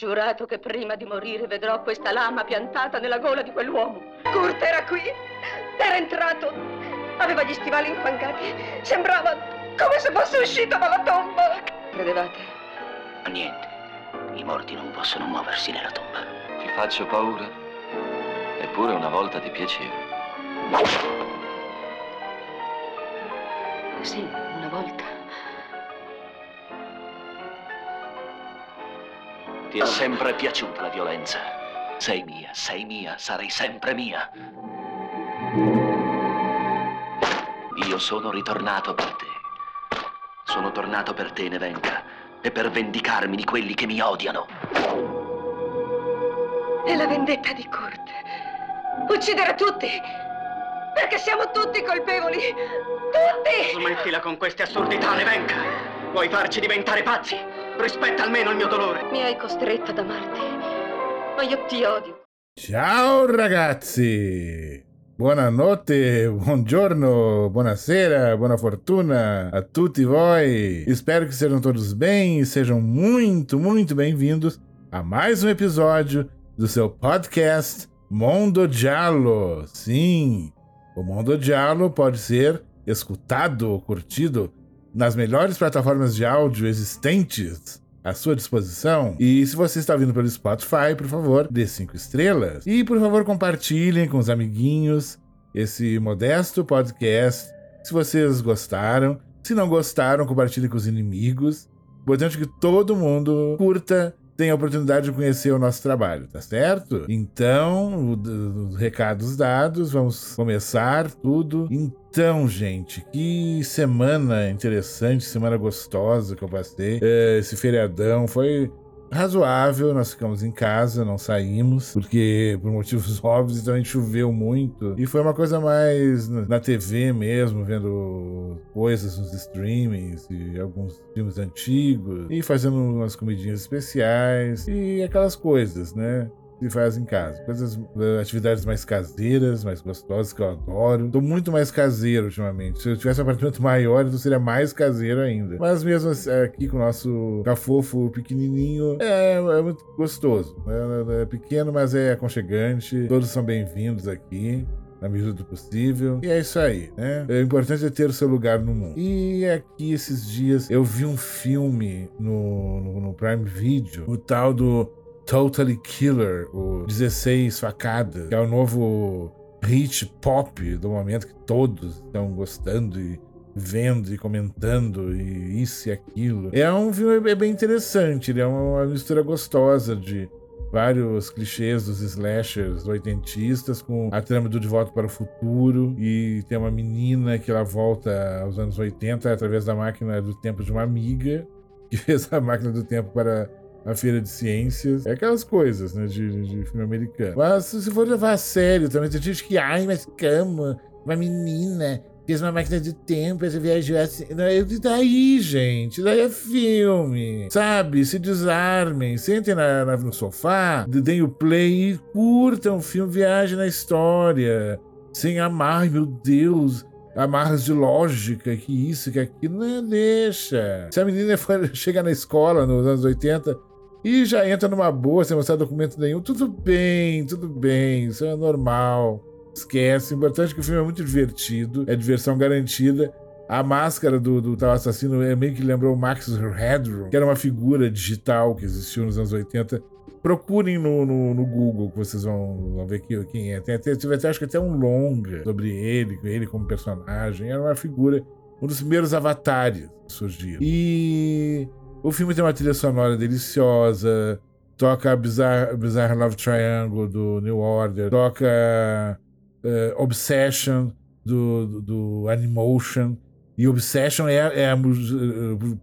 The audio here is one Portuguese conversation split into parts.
giurato che prima di morire vedrò questa lama piantata nella gola di quell'uomo. Kurt era qui, era entrato, aveva gli stivali infangati, sembrava come se fosse uscito dalla tomba. Credevate? Niente, i morti non possono muoversi nella tomba. Ti faccio paura? Eppure una volta ti piaceva. Sì, una volta. Ti è sempre piaciuta la violenza. Sei mia, sei mia, sarai sempre mia. Io sono ritornato per te. Sono tornato per te, Nevenka, e per vendicarmi di quelli che mi odiano. È la vendetta di Kurt. Uccidere tutti. Perché siamo tutti colpevoli. Tutti! Smettila con queste assurdità, Nevenka. Vuoi farci diventare pazzi? Rispetta almeno il mio dolore. Mi hai costretto ad amarti. Ma io ti odio. Ciao ragazzi! Buonanotte, buongiorno, buonasera, buona fortuna a tutti voi. Espero que sejam todos bem e sejam muito, muito bem-vindos a mais um episódio do seu podcast Mondo Giallo. Sim, o Mondo Giallo pode ser escutado curtido nas melhores plataformas de áudio existentes à sua disposição. E se você está vindo pelo Spotify, por favor, dê cinco estrelas. E por favor, compartilhem com os amiguinhos esse modesto podcast. Se vocês gostaram, se não gostaram, compartilhem com os inimigos. Importante que todo mundo curta tem a oportunidade de conhecer o nosso trabalho, tá certo? Então, os recados dados, vamos começar tudo. Então, gente, que semana interessante, semana gostosa que eu passei. Esse feriadão foi razoável, nós ficamos em casa, não saímos, porque por motivos óbvios também choveu muito. E foi uma coisa mais na TV mesmo, vendo coisas nos streamings e alguns filmes antigos, e fazendo umas comidinhas especiais e aquelas coisas, né? Se faz em casa. Coisas, eh, atividades mais caseiras, mais gostosas, que eu adoro. Tô muito mais caseiro ultimamente. Se eu tivesse um apartamento maior, então seria mais caseiro ainda. Mas mesmo assim, aqui com o nosso cafofo pequenininho, é, é muito gostoso. É, é pequeno, mas é aconchegante. Todos são bem-vindos aqui na medida do possível. E é isso aí, né? O importante é ter o seu lugar no mundo. E aqui esses dias eu vi um filme no, no, no Prime Video, o tal do Totally Killer, o 16 Facadas, que é o novo hit pop do momento que todos estão gostando e vendo e comentando e isso e aquilo. É um filme bem interessante, ele é uma mistura gostosa de vários clichês dos slashers oitentistas com a trama do De Volta para o Futuro e tem uma menina que ela volta aos anos 80 através da máquina do tempo de uma amiga que fez a máquina do tempo para a feira de ciências. É aquelas coisas, né, de, de filme americano. Mas se for levar a sério também, tem gente que, ai, mas cama, uma menina fez uma máquina de tempo, essa viajou assim. Daí, gente, daí é filme. Sabe? Se desarmem, sentem na, na, no sofá, deem o play e curtam o filme, viagem na história. Sem amar, meu Deus, amarras de lógica, que isso, que aquilo, não deixa. Se a menina for, chega na escola nos anos 80 e já entra numa boa sem mostrar documento nenhum. Tudo bem, tudo bem, isso é normal. Esquece. O importante é que o filme é muito divertido, é diversão garantida. A máscara do, do tal assassino é meio que lembrou o Max Headroom, que era uma figura digital que existiu nos anos 80. Procurem no, no, no Google que vocês vão, vão ver quem é. Tem até, até, acho que até um longa sobre ele, ele como personagem. Era uma figura, um dos primeiros avatares que surgiram. E o filme tem uma trilha sonora deliciosa, toca Bizarre, Bizarre Love Triangle do New Order, toca uh, Obsession do, do, do Animotion. E Obsession é, é a,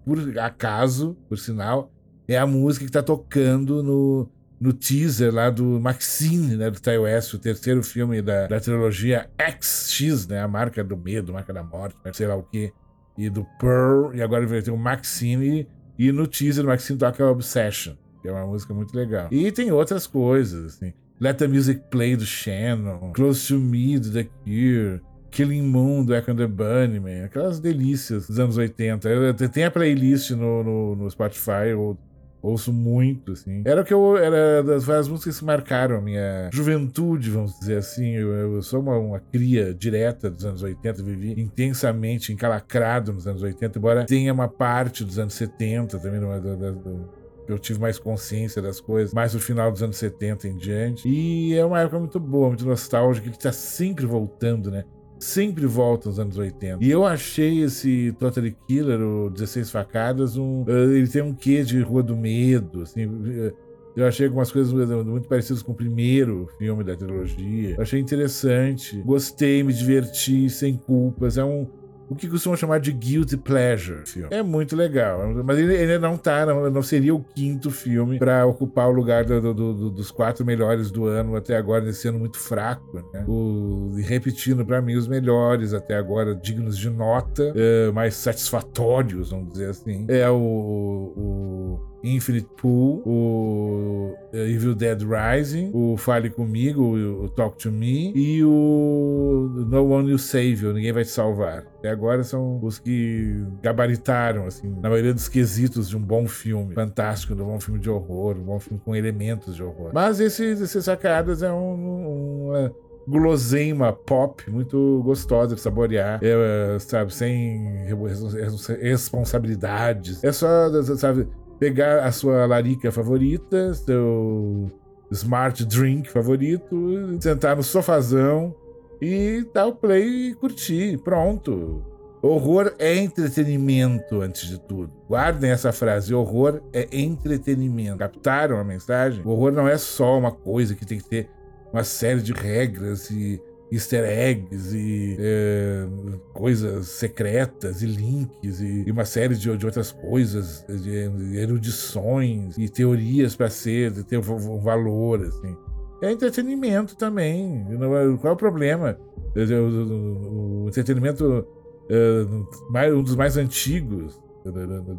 por acaso, por sinal, é a música que tá tocando no, no teaser lá do Maxine, né, do Ty West, o terceiro filme da, da trilogia XX, né, a marca do medo, a marca da morte, sei lá o que, e do Pearl, e agora vai ter o Maxine, e no teaser do Maxine toca Obsession, que é uma música muito legal. E tem outras coisas, assim. Let the Music Play do Shannon, Close to Me do The Cure, Killing Moon do Echo and the Bunnymen, aquelas delícias dos anos 80. Tem a playlist no, no, no Spotify ou Ouço muito, assim. Era o que eu. Era das várias músicas que marcaram minha juventude, vamos dizer assim. Eu, eu sou uma, uma, cria direta dos anos 80, vivi intensamente encalacrado nos anos 80, embora tenha uma parte dos anos 70 também, numa, da, da, eu tive mais consciência das coisas, mais no final dos anos 70 em diante. E é uma época muito boa, muito nostálgica, que está sempre voltando, né? Sempre volta nos anos 80. E eu achei esse Totally Killer, o 16 Facadas, um, eh, ele tem um quê de Rua do Medo, assim. Eh, eu achei algumas coisas muito parecidas com o primeiro filme da trilogia. Eu achei interessante. Gostei, me diverti, sem culpas. É um, o que costumam chamar de guilty pleasure. Filme. É muito legal, mas ele, ele não tá, não, não, seria o quinto filme para ocupar o lugar do, do, do, dos quatro melhores do ano até agora, nesse ano muito fraco, né? O, repetindo para mim os melhores até agora, dignos de nota, é, mais satisfatórios, vamos dizer assim, é o, o Infinite Pool, o eh, Evil Dead Rising, o Fale Comigo, o Talk to Me e o No One Will Save You, Ninguém Vai Te Salvar. Até agora são os que gabaritaram, assim, na maioria dos quesitos de um bom filme fantástico, um bom filme de horror, um bom filme com elementos de horror. Mas esses, esses sacadas é um, uma guloseima pop muito gostosa de saborear, é, sabe, sem responsabilidades. É só, sabe, pegar a sua larica favorita, seu smart drink favorito, sentar no sofazão e dar o play e curtir. Pronto. Horror é entretenimento, antes de tudo. Guardem essa frase: horror é entretenimento. Captaram a mensagem? O horror não é só uma coisa que tem que ter uma série de regras e easter eggs e é, coisas secretas e links e, e uma série de, de, outras coisas, de erudições e teorias para ser, ter um valor, assim. É entretenimento também. Qual é o problema? O, entretenimento, é, um dos mais antigos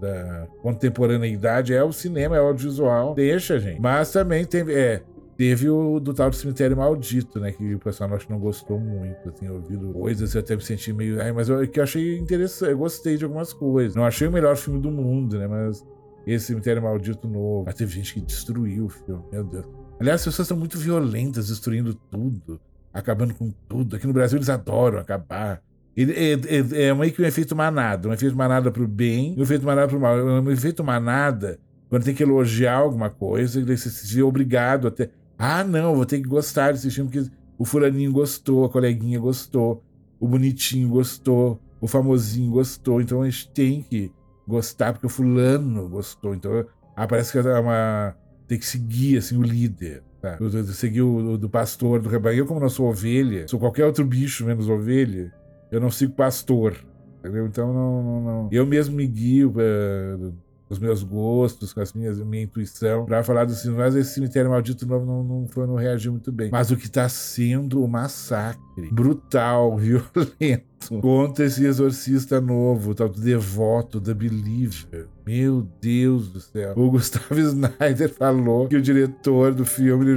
da, contemporaneidade é o cinema, é o audiovisual. Deixa, gente. Mas também tem. É, Teve o do tal do Cemitério Maldito, né? Que o pessoal acho que não gostou muito, assim, ouvido coisas, eu até me senti meio. Ai, mas eu, que eu achei interessante, eu gostei de algumas coisas. Não achei o melhor filme do mundo, né? Mas esse Cemitério Maldito novo. Mas teve gente que destruiu o filme, meu Deus. Aliás, as pessoas são muito violentas, destruindo tudo, acabando com tudo. Aqui no Brasil eles adoram acabar. Ele, é, é, é meio que um efeito manada. Um efeito manada pro bem e um efeito manada pro mal. Um efeito manada, quando tem que elogiar alguma coisa, você se vê obrigado até. Ah, não, vou ter que gostar desse filme porque o fulaninho gostou, a coleguinha gostou, o bonitinho gostou, o famosinho gostou. Então a gente tem que gostar porque o fulano gostou. Então ah, parece que é uma. Tem que seguir assim, o líder. Tá? Seguir o, o do pastor do rebanho. Eu, como não sou ovelha, sou qualquer outro bicho menos ovelha, eu não sigo pastor. Entendeu? Então não, não, não. Eu mesmo me guio. Uh, os meus gostos, com as minhas, minha intuição, para falar do cinema. Mas esse cemitério maldito novo não, não, foi, não reagiu muito bem. Mas o que está sendo o massacre brutal, violento, contra esse exorcista novo, tal do devoto, da Believer. Meu Deus do céu. O Gustavo Snyder falou que o diretor do filme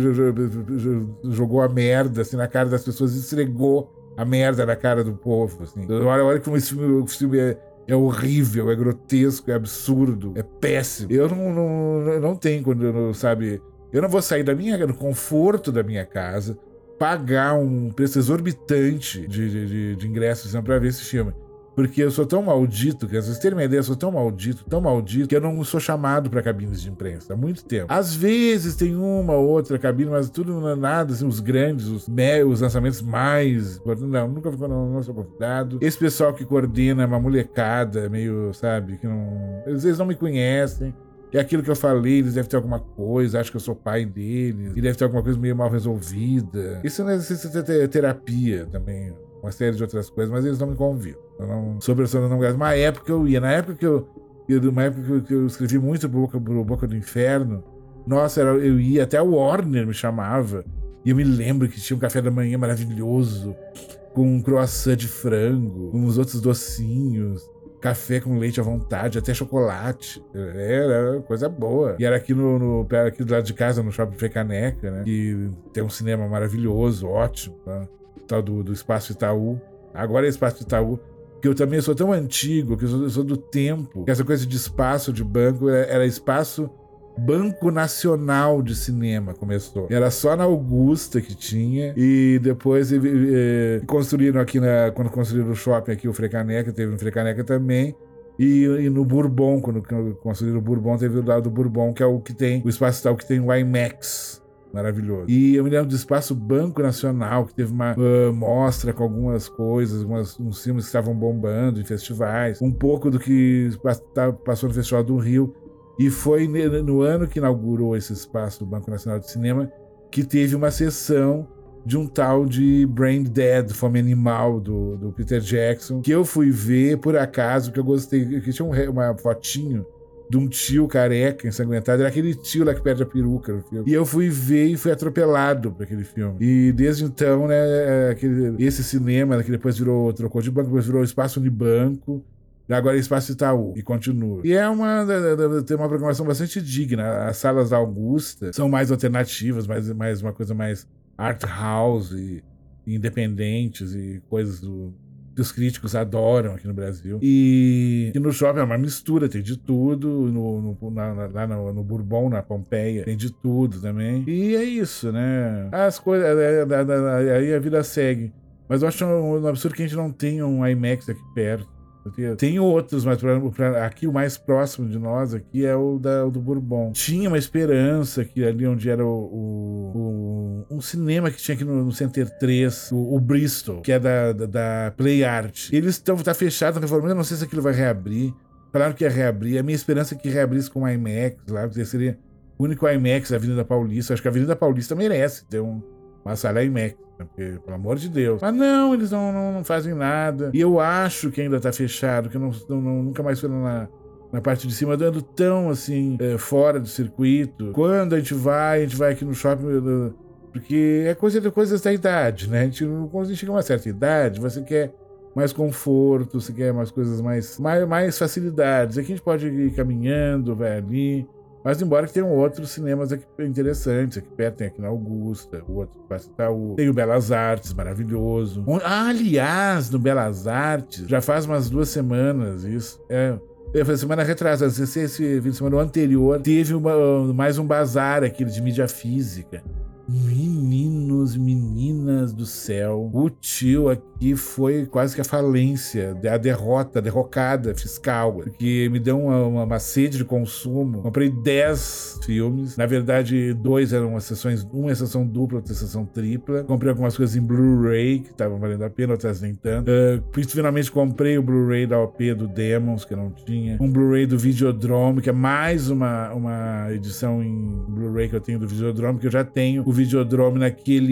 jogou a merda assim na cara das pessoas e esfregou a merda na cara do povo. Assim. Olha, olha como esse filme é é horrível, é grotesco, é absurdo, é péssimo. Eu não, não, não tenho quando, sabe? Eu não vou sair da minha, do conforto da minha casa, pagar um preço exorbitante de, de, de, de ingressos para ver esse filme. Porque eu sou tão maldito, que vocês terem uma ideia, eu sou tão maldito, tão maldito, que eu não sou chamado para cabines de imprensa há muito tempo. Às vezes tem uma ou outra cabine, mas tudo não é nada, assim, os grandes, os, os lançamentos mais. Não, nunca não, não sou convidado. Esse pessoal que coordena é uma molecada, meio, sabe, que não. Às vezes não me conhecem. É aquilo que eu falei, eles devem ter alguma coisa, acho que eu sou pai deles, e deve ter alguma coisa meio mal resolvida. Isso necessita ter terapia também uma série de outras coisas, mas eles não me convidam. Eu não sou pessoa não gosto. Uma época eu ia, na época que eu, uma época que eu escrevi muito Boca, Boca do Inferno, nossa, era, eu ia, até o Warner me chamava, e eu me lembro que tinha um café da manhã maravilhoso, com um croissant de frango, uns outros docinhos, café com leite à vontade, até chocolate. Era coisa boa. E era aqui no, no aqui do lado de casa, no Shopping Frecaneca, né? Que tem um cinema maravilhoso, ótimo. Tá? Tal do, do Espaço Itaú. Agora é Espaço Itaú. Que eu também sou tão antigo, que eu sou, eu sou do tempo, que essa coisa de espaço de banco era, era espaço Banco Nacional de Cinema começou. Era só na Augusta que tinha e depois eh, construíram aqui na, quando construíram o shopping aqui o Frecaneca, teve no Frecaneca também. E, e, no Bourbon, quando construíram o Bourbon, teve o lado do Bourbon, que é o que tem o espaço tal que tem o IMAX. Maravilhoso. E eu me lembro do Espaço Banco Nacional, que teve uma uh, mostra com algumas coisas, uns filmes que estavam bombando em festivais, um pouco do que passou no Festival do Rio. E foi no ano que inaugurou esse espaço do Banco Nacional de Cinema que teve uma sessão de um tal de Brain Dead, Fome Animal, do, do Peter Jackson, que eu fui ver por acaso, que eu gostei, que tinha um, uma fotinho de um tio careca, ensanguentado. Era aquele tio lá que perde a peruca no filme. E eu fui ver e fui atropelado por aquele filme. E desde então, né, é, aquele, esse cinema, né, que depois virou, trocou de banco, depois virou Espaço Unibanco, agora é Espaço Itaú e continua. E é uma tem uma programação bastante digna. As salas da Augusta são mais alternativas, mais, mais uma coisa mais art house e independentes e coisas do, que os críticos adoram aqui no Brasil. E, e no shopping é uma mistura, tem de tudo. No, no, na, lá no, no, Bourbon, na Pompeia, tem de tudo também. E é isso, né? As coisas. É, é, é, aí a vida segue. Mas eu acho um absurdo que a gente não tenha um IMAX aqui perto. Tem outros, mas pra, pra, aqui o mais próximo de nós aqui é o, da, o do Bourbon. Tinha uma esperança que ali onde era o, o, o um cinema que tinha aqui no, no Center 3, o, Bristol, que é da, da, da Play Art. Eles estão tá fechado, tá reformando, não sei se aquilo vai reabrir. Falaram que ia reabrir. A minha esperança é que reabrisse com o IMAX lá, porque seria o único IMAX da Avenida Paulista. Acho que a Avenida Paulista merece ter um, uma sala IMAX. Porque, pelo amor de Deus. Mas não, eles não, não, não fazem nada. E eu acho que ainda tá fechado, que não, não, nunca mais fui na, na parte de cima, dando tão assim, é, fora do circuito. Quando a gente vai, a gente vai aqui no shopping. Porque é coisa de coisas da idade, né? A gente, quando a gente chega a uma certa idade, você quer mais conforto, você quer mais coisas mais, mais, mais facilidades. Aqui a gente pode ir caminhando, vai ali. Mas embora que tenham outros cinemas aqui interessantes, aqui perto tem aqui na Augusta, o outro Itaú, tem o Belas Artes, maravilhoso. Ah, aliás, no Belas Artes, já faz umas duas semanas isso, é... Eu falei, semana retrasada, esse, esse fim de semana anterior, teve uma, mais um bazar aqui de mídia física. Meninos, meninas do céu, o tio aqui foi quase que a falência, a derrota, a derrocada fiscal, porque me deu uma, uma, uma sede de consumo. Comprei 10 filmes, na verdade, dois eram sessões, uma é sessão dupla, outra é sessão tripla. Comprei algumas coisas em Blu-ray, que estavam valendo a pena, outras nem tanto. Uh, finalmente comprei o Blu-ray da OP do Demons, que eu não tinha. Um Blu-ray do Videodrome, que é mais uma, uma edição em Blu-ray que eu tenho do Videodrome, que eu já tenho o Videodrome naquele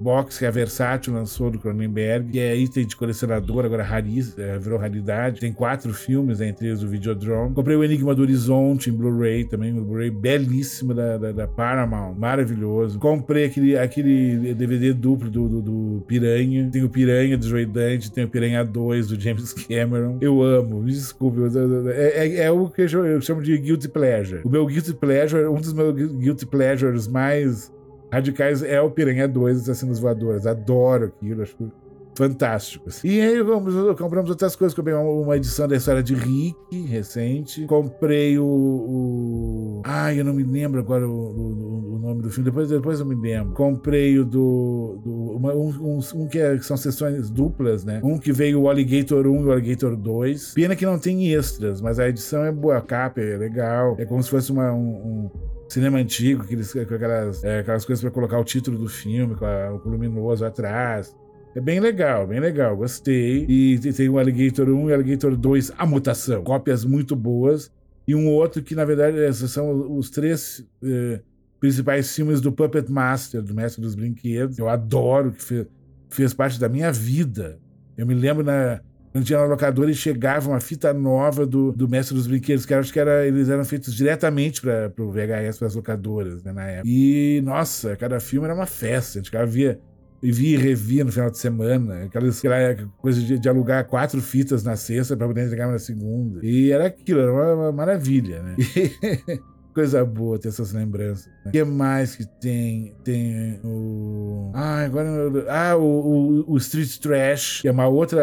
box que a Versátil lançou do Cronenberg, que é item de colecionador, agora rariz, é, virou raridade. Tem quatro filmes, entre eles o Videodrome. Comprei o Enigma do Horizonte em Blu-ray também, um Blu-ray belíssimo da, da, da, Paramount, maravilhoso. Comprei aquele, aquele DVD duplo do, do, do Piranha. Tem o Piranha do Joey Dante, tem o Piranha 2 do James Cameron. Eu amo, me desculpe. É, é, é o que eu chamo de Guilty Pleasure. O meu Guilty Pleasure, um dos meus Guilty Pleasures mais radicais é o Piranha 2 Assassinos Voadores. Adoro aquilo, acho fantástico. E aí vamos, compramos outras coisas. Comprei uma, edição da história de Rick, recente. Comprei o. o... Ai, eu não me lembro agora o, o, o, nome do filme. Depois, depois eu me lembro. Comprei o do. do uma, um, um, um que, é, são sessões duplas, né? Um que veio o Alligator 1 e o Alligator 2. Pena que não tem extras, mas a edição é boa, a capa é legal. É como se fosse uma, um, cinema antigo, aqueles, com aquelas, é, aquelas coisas para colocar o título do filme, com a, o luminoso atrás. É bem legal, bem legal, gostei. E tem o Alligator 1 e Alligator 2, A Mutação. Cópias muito boas. E um outro que, na verdade, esses são os três eh, principais filmes do Puppet Master, do Mestre dos Brinquedos. Eu adoro, que fez, fez parte da minha vida. Eu me lembro na, quando tinha na locadora e chegava uma fita nova do, do Mestre dos Brinquedos, que acho que era, eles eram feitos diretamente para o VHS, para as locadoras, né, na época. E, nossa, cada filme era uma festa. A gente via e via e revia no final de semana, aquelas, aquela coisa de, de alugar quatro fitas na sexta para poder entregar na segunda. E era aquilo, era uma, uma maravilha, né? E, Coisa boa ter essas lembranças. O né? que mais que tem? Tem o. Ah, agora. Ah, o, o, o, Street Trash, que é uma outra.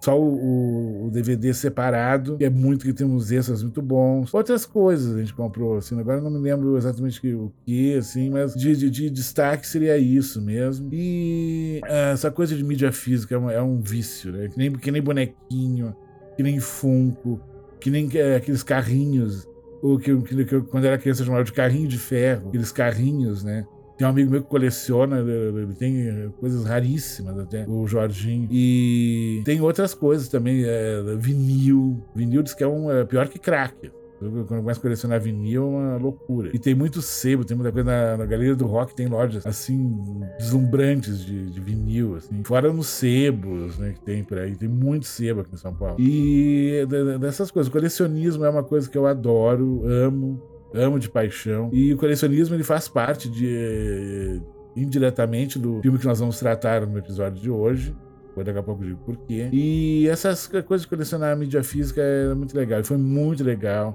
Só o, o, DVD separado, que é muito, que tem uns extras muito bons. Outras coisas a gente comprou, assim. Agora não me lembro exatamente o que, assim, mas de, de, de destaque seria isso mesmo. E ah, essa coisa de mídia física é um, é um vício, né? Que nem, que nem bonequinho, que nem Funko, que nem é, aqueles carrinhos o que, que, que quando era criança chamava de carrinho de ferro, aqueles carrinhos, né? Tem um amigo meu que coleciona, ele tem coisas raríssimas até, o Jorginho. E tem outras coisas também, é, vinil. Vinil diz que é um é pior que crack. Quando começa a colecionar vinil, é uma loucura. E tem muito sebo, tem muita coisa na, na Galeria do Rock, tem lojas, assim, deslumbrantes de, de vinil, assim. Fora nos sebos, né, que tem por aí. Tem muito sebo aqui em São Paulo. E dessas coisas. O colecionismo é uma coisa que eu adoro, amo, amo de paixão. E o colecionismo, ele faz parte de indiretamente do filme que nós vamos tratar no episódio de hoje. Daqui a pouco eu digo por quê. E essas coisas de colecionar mídia física é muito legal. Foi muito legal.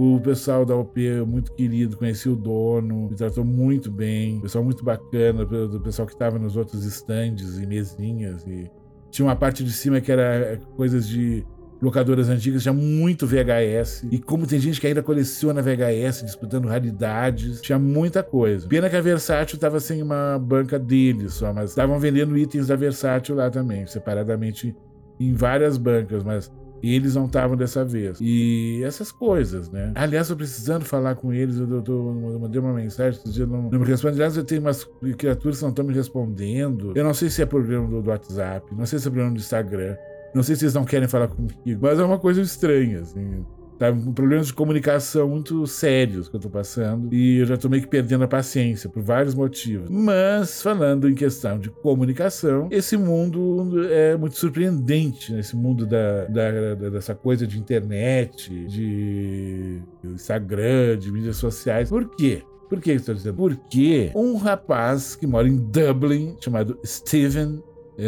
O pessoal da OP é muito querido, conheci o dono, me tratou muito bem. Pessoal muito bacana, o pessoal que estava nos outros estandes e mesinhas. E tinha uma parte de cima que era coisas de locadoras antigas, tinha muito VHS. E como tem gente que ainda coleciona VHS, disputando raridades, tinha muita coisa. Pena que a Versátil estava sem uma banca deles só, mas estavam vendendo itens da Versátil lá também, separadamente em várias bancas, mas e eles não estavam dessa vez. E essas coisas, né? Aliás, eu precisando falar com eles, eu, eu mandei uma mensagem, esses dias não, não me respondem. Aliás, eu tenho umas criaturas que não estão me respondendo. Eu não sei se é problema do, do WhatsApp, não sei se é problema do Instagram. Não sei se eles não querem falar comigo, mas é uma coisa estranha, assim. Tá, problemas de comunicação muito sérios que eu tô passando. E eu já tô meio que perdendo a paciência por vários motivos. Mas, falando em questão de comunicação, esse mundo é muito surpreendente, né? esse mundo da, da, da, dessa coisa de internet, de Instagram, de mídias sociais. Por quê? Por que eu estou dizendo? Porque um rapaz que mora em Dublin, chamado Steven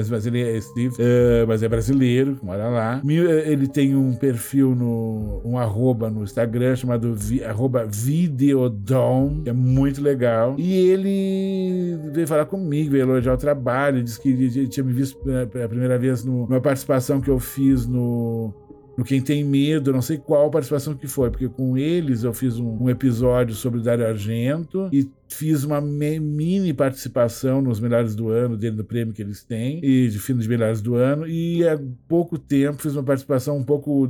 mas ele é Steve, uh, mas é brasileiro, mora lá. Eh, ele tem um perfil no. um arroba no Instagram chamado vi, arroba Videodom, que é muito legal. E ele veio falar comigo, veio elogiar o trabalho, disse que tinha me visto pela primeira vez no, numa participação que eu fiz no no Quem Tem Medo, não sei qual participação que foi, porque com eles eu fiz um, um episódio sobre Dario Argento e fiz uma mini participação nos Melhores do Ano, dele do prêmio que eles têm, e de filme de Melhores do Ano, e há pouco tempo fiz uma participação um pouco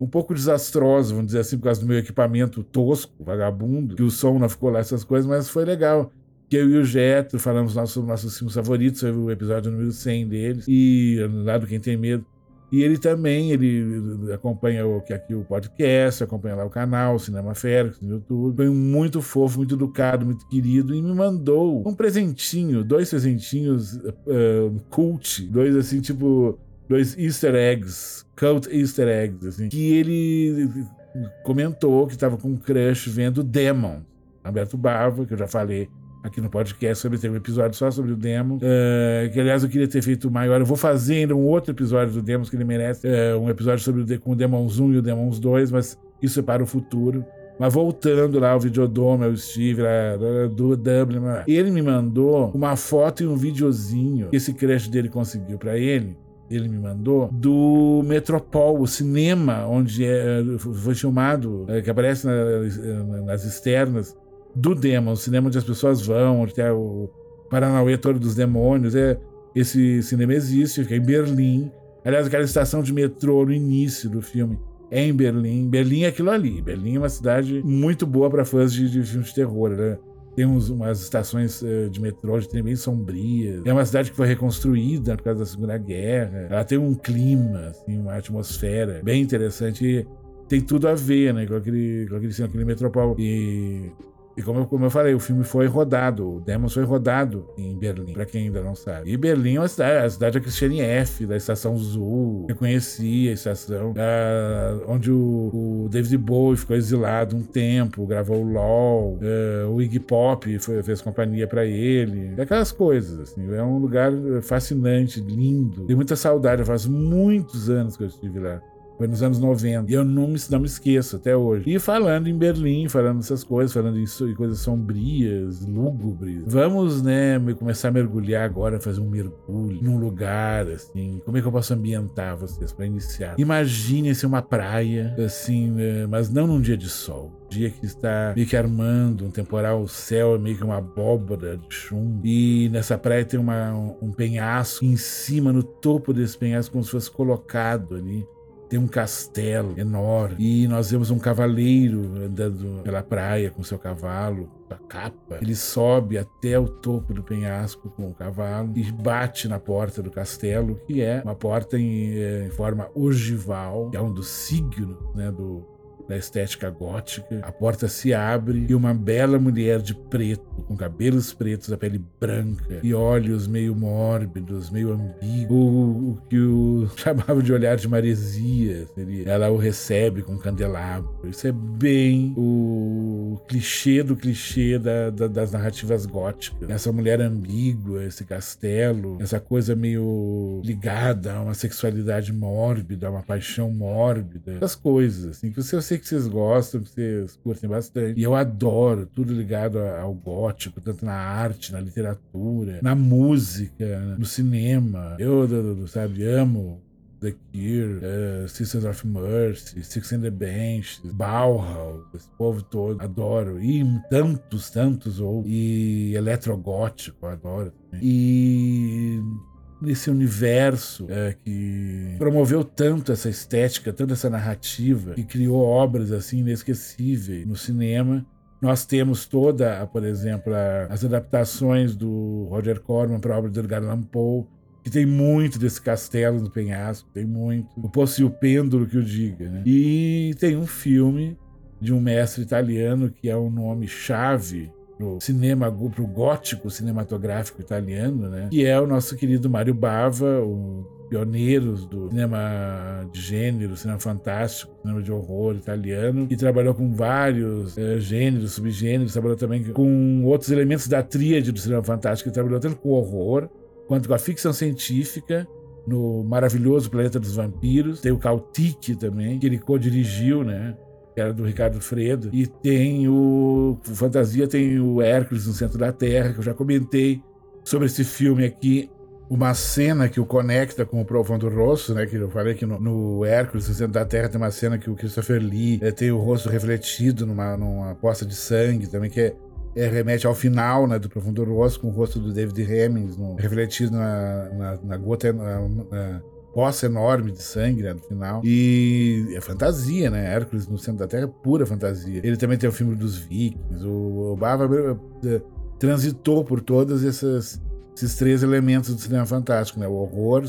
um pouco desastrosa, vamos dizer assim, por causa do meu equipamento tosco, vagabundo, que o som não ficou lá, essas coisas, mas foi legal. Que eu e o Getro falamos sobre nossos filmes favoritos, foi o episódio número 100 deles, e lá do Quem Tem Medo. E ele também, ele acompanha o, aqui o podcast, acompanha lá o canal, Cinema Félix, no YouTube. Foi muito fofo, muito educado, muito querido e me mandou um presentinho, dois presentinhos uh, cult, dois assim, tipo, dois easter eggs, cult easter eggs, assim, que ele comentou que estava com um crush vendo Demon, Alberto Bava, que eu já falei aqui no podcast sobre ter um episódio só sobre o Demo. Uh, que aliás eu queria ter feito maior. Eu vou fazer ainda um outro episódio do Demos que ele merece. Uh, um episódio sobre o, com o Demons 1 e o Demons 2, mas isso é para o futuro. Mas voltando lá ao Videodome, o Steve lá, do Dublin, ele me mandou uma foto e um videozinho que esse crush dele conseguiu para ele ele me mandou, do Metropol, o cinema onde é, foi filmado, é, que aparece na, nas externas do Demon, o cinema onde as pessoas vão, onde tem o Paranauê todo dos demônios. É, esse cinema existe, fica em Berlim. Aliás, aquela estação de metrô no início do filme é em Berlim. Berlim é aquilo ali. Berlim é uma cidade muito boa para fãs de, de filmes de terror. Né? Tem uns, umas estações uh, de metrô de trem bem sombrias. É uma cidade que foi reconstruída por causa da Segunda Guerra. Ela tem um clima, assim, uma atmosfera bem interessante. E tem tudo a ver né, com aquele, com aquele, aquele metropol. E e como eu, como eu falei, o filme foi rodado, o Demons foi rodado em Berlim, para quem ainda não sabe. E Berlim é a cidade, a cidade da Christiane F., da Estação Zul. Eu conheci a estação, onde o, o, David Bowie ficou exilado um tempo, gravou o LOL, uh, o Iggy Pop foi, fez companhia para ele. Aquelas coisas, assim. É um lugar fascinante, lindo. Tenho muita saudade, faz muitos anos que eu estive lá. Foi nos anos 90. E eu não me, não me esqueço até hoje. E falando em Berlim, falando essas coisas, falando em, coisas sombrias, lúgubres. Vamos, né, começar a mergulhar agora, fazer um mergulho num lugar, assim. Como é que eu posso ambientar vocês para iniciar? Imagine-se uma praia, assim, eh, mas não num dia de sol dia que está meio que armando um temporal, o céu é meio que uma abóbora de chumbo. E nessa praia tem uma, um penhasco em cima, no topo desse penhasco, como se fosse colocado ali tem um castelo enorme e nós vemos um cavaleiro andando pela praia com seu cavalo, a capa. Ele sobe até o topo do penhasco com o cavalo e bate na porta do castelo, que é uma porta em, eh, em forma ogival, que é um dos signos né, do, da estética gótica. A porta se abre e uma bela mulher de preto, com cabelos pretos, a pele branca e olhos meio mórbidos, meio ambíguos, o, que o chamava de olhar de maresia. Ela o recebe com um candelabro. Isso é bem o clichê do clichê da, da, das narrativas góticas. Essa mulher ambígua, esse castelo, essa coisa meio ligada a uma sexualidade mórbida, a uma paixão mórbida, essas coisas assim que eu sei que vocês gostam, que vocês curtem bastante. E eu adoro tudo ligado ao gótico, tanto na arte, na literatura, na música, no cinema. Eu, sabe, amo The Cure, uh, Sisters of Mercy, Six and the Bench, Bauhaus, esse povo todo, adoro. E tantos, tantos outros. E eletrogótico, adoro. E nesse universo é, que promoveu tanto essa estética, tanto essa narrativa, que criou obras assim inesquecíveis no cinema. Nós temos toda, por exemplo, as adaptações do Roger Corman para a obra do Edgar Allan Poe, que tem muito desse castelo no penhasco, tem muito. O Poço e o Pêndulo que o diga, né? E tem um filme de um mestre italiano que é um nome chave pro cinema, pro gótico cinematográfico italiano, né? Que é o nosso querido Mário Bava, o pioneiros do cinema de gênero, cinema fantástico, cinema de horror italiano, e trabalhou com vários é, gêneros, subgêneros, trabalhou também com outros elementos da tríade do cinema fantástico, ele trabalhou tanto com horror quanto com a ficção científica, no maravilhoso Planeta dos Vampiros, tem o Kautik também, que ele co-dirigiu, né? que era do Ricardo Fredo. E tem o, Fantasia, tem o Hércules no Centro da Terra, que eu já comentei sobre esse filme aqui. Uma cena que o conecta com o Profundo Rosso, né? Que eu falei que no, no Hércules, no Centro da Terra, tem uma cena que o Christopher Lee é, tem o rosto refletido numa, numa poça de sangue também, que é é, remete ao final né, do Profundo Rosso, com o rosto do David Hemmings refletido na, na, na gota, na, na, poça enorme de sangue né, no final. E é fantasia, né? Hércules no centro da Terra é pura fantasia. Ele também tem o filme dos Vikings. O, o Bava eh, transitou por todos esses, esses três elementos do cinema fantástico, né? O horror,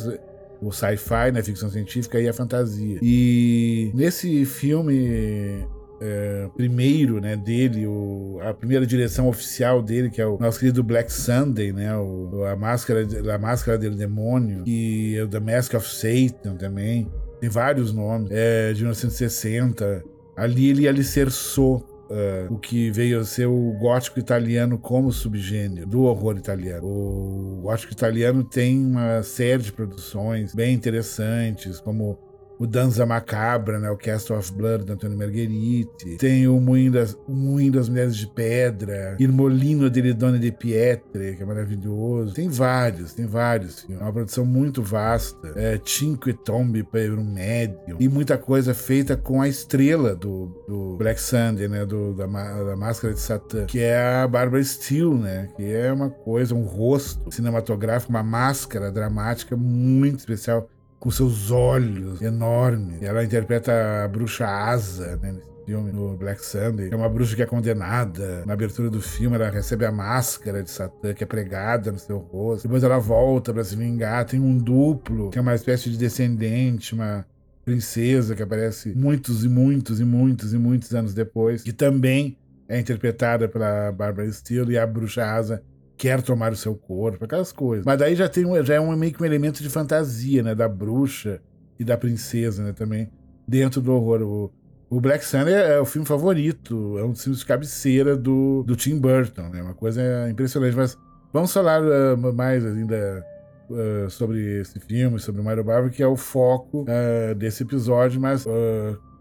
o sci-fi, né? Ficção científica e a fantasia. E nesse filme é, primeiro, né, dele, o, a primeira direção oficial dele, que é o nosso querido Black Sunday, né, o, a máscara, a máscara do demônio e o The Mask of Satan também. Tem vários nomes. É, de 1960. Ali ele alicerçou Uh, o que veio a ser o gótico italiano como subgênero do horror italiano. O gótico italiano tem uma série de produções bem interessantes, como o Danza Macabra, né? O Castle of Blood, do Antônio Margheriti. Tem o Moinho das, o Moinho das Mulheres de Pedra. Il Molino delle Donne de Pietre, que é maravilhoso. Tem vários, tem vários É uma produção muito vasta. É, Cinque Tombe per um Medium. E muita coisa feita com a estrela do, do Black Sunday, né? Do, da, da Máscara de Satã, que é a Barbara Steele, né? Que é uma coisa, um rosto cinematográfico, uma máscara dramática muito especial com seus olhos enormes. Ela interpreta a bruxa Asa, né, filme, no Black Sunday. É uma bruxa que é condenada. Na abertura do filme, ela recebe a máscara de Satã, que é pregada no seu rosto. Depois ela volta para se vingar. Tem um duplo, que é uma espécie de descendente, uma princesa que aparece muitos e muitos e muitos e muitos anos depois, que também é interpretada pela Barbara Steele e a bruxa Asa quer tomar o seu corpo, aquelas coisas. Mas daí já tem um, já é um, meio que um elemento de fantasia, né? Da bruxa e da princesa, né? Também dentro do horror. O, o Black Sun é, é, o filme favorito, é um dos filmes de cabeceira do, do Tim Burton, né? Uma coisa impressionante. Mas vamos falar uh, mais ainda uh, sobre esse filme, sobre o Mario Bava, que é o foco uh, desse episódio, mas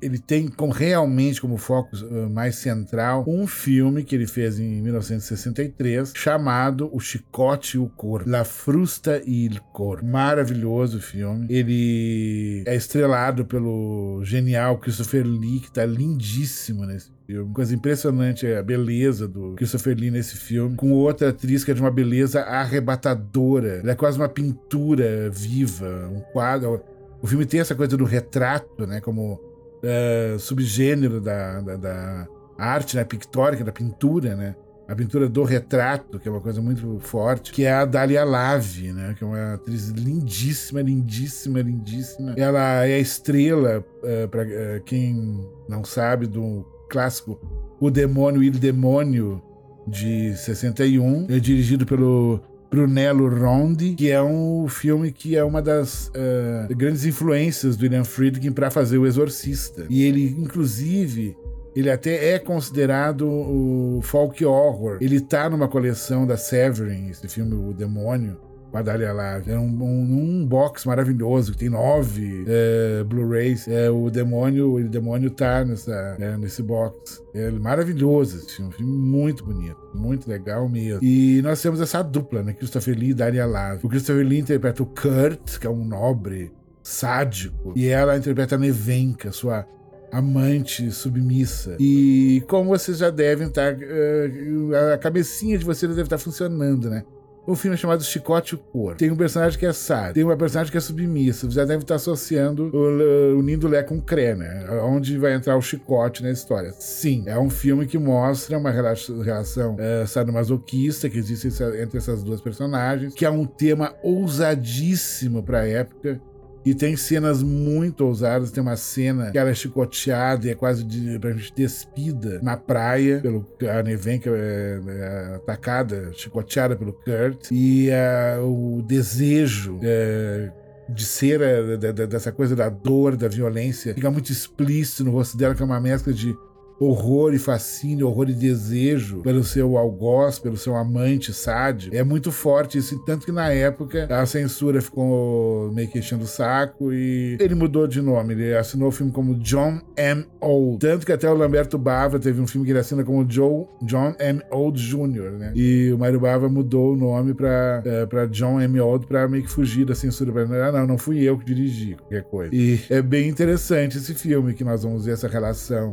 ele tem como, realmente como foco uh, mais central um filme que ele fez em 1963 chamado O Chicote e o Cor, La Frusta e il Cor. Maravilhoso filme. Ele é estrelado pelo genial Christopher Lee, que tá lindíssimo nesse filme. Coisa impressionante é a beleza do Christopher Lee nesse filme, com outra atriz que é de uma beleza arrebatadora. Ela é quase uma pintura viva, um quadro. O filme tem essa coisa do retrato, né? Como uh, subgênero da, da, da, arte né, pictórica, da pintura, né? A pintura do retrato, que é uma coisa muito forte, que é a Dália Lave, né? Que é uma atriz lindíssima, lindíssima, lindíssima. Ela é a estrela, uh, para uh, eh, quem não sabe, do clássico O Demônio e o Demônio, de 61, é dirigido pelo Brunello Rondi, que é um filme que é uma das uh, grandes influências do William Friedkin para fazer O Exorcista. E ele, inclusive, ele até é considerado o folk horror. Ele tá numa coleção da Severin, esse filme O Demônio Batalha lá. É um, um, um, box maravilhoso, que tem nove é, Blu-rays. É, o demônio, o demônio tá nessa, é, nesse box. É maravilhoso esse filme, um filme muito bonito, muito legal mesmo. E nós temos essa dupla, né? Christopher Lee e Daria Lave. O Christopher Lee interpreta o Kurt, que é um nobre sádico, e ela interpreta a Nevenka, sua amante submissa. E como vocês já devem estar. Tá, uh, a cabecinha de vocês deve estar tá funcionando, né? Um filme chamado Chicote o Cor. Tem um personagem que é sádio, tem uma personagem que é submissa. Você já deve estar associando, o, unindo Lé com Cré, né? Onde vai entrar o chicote na história. Sim, é um filme que mostra uma relação é, sadomasoquista que existe entre essas duas personagens, que é um tema ousadíssimo para a época e tem cenas muito ousadas. Tem uma cena que ela é chicoteada e é quase de, gente despida na praia pelo a Neven, que é, é atacada, chicoteada pelo Kurt. E é, o desejo é, de ser é, dessa coisa da dor, da violência, fica muito explícito no rosto dela, que é uma mescla de horror e fascínio, horror e desejo pelo seu algoz, pelo seu amante sádio. É muito forte isso, tanto que na época a censura ficou meio que enchendo o saco e ele mudou de nome. Ele assinou o filme como John M. Old. Tanto que até o Lamberto Bava teve um filme que ele assina como Joe, John M. Old Jr., né? E o Mário Bava mudou o nome pra, é, pra John M. Old pra meio que fugir da censura. Pra, ah, não, não fui eu que dirigi, qualquer coisa. E é bem interessante esse filme, que nós vamos ver essa relação.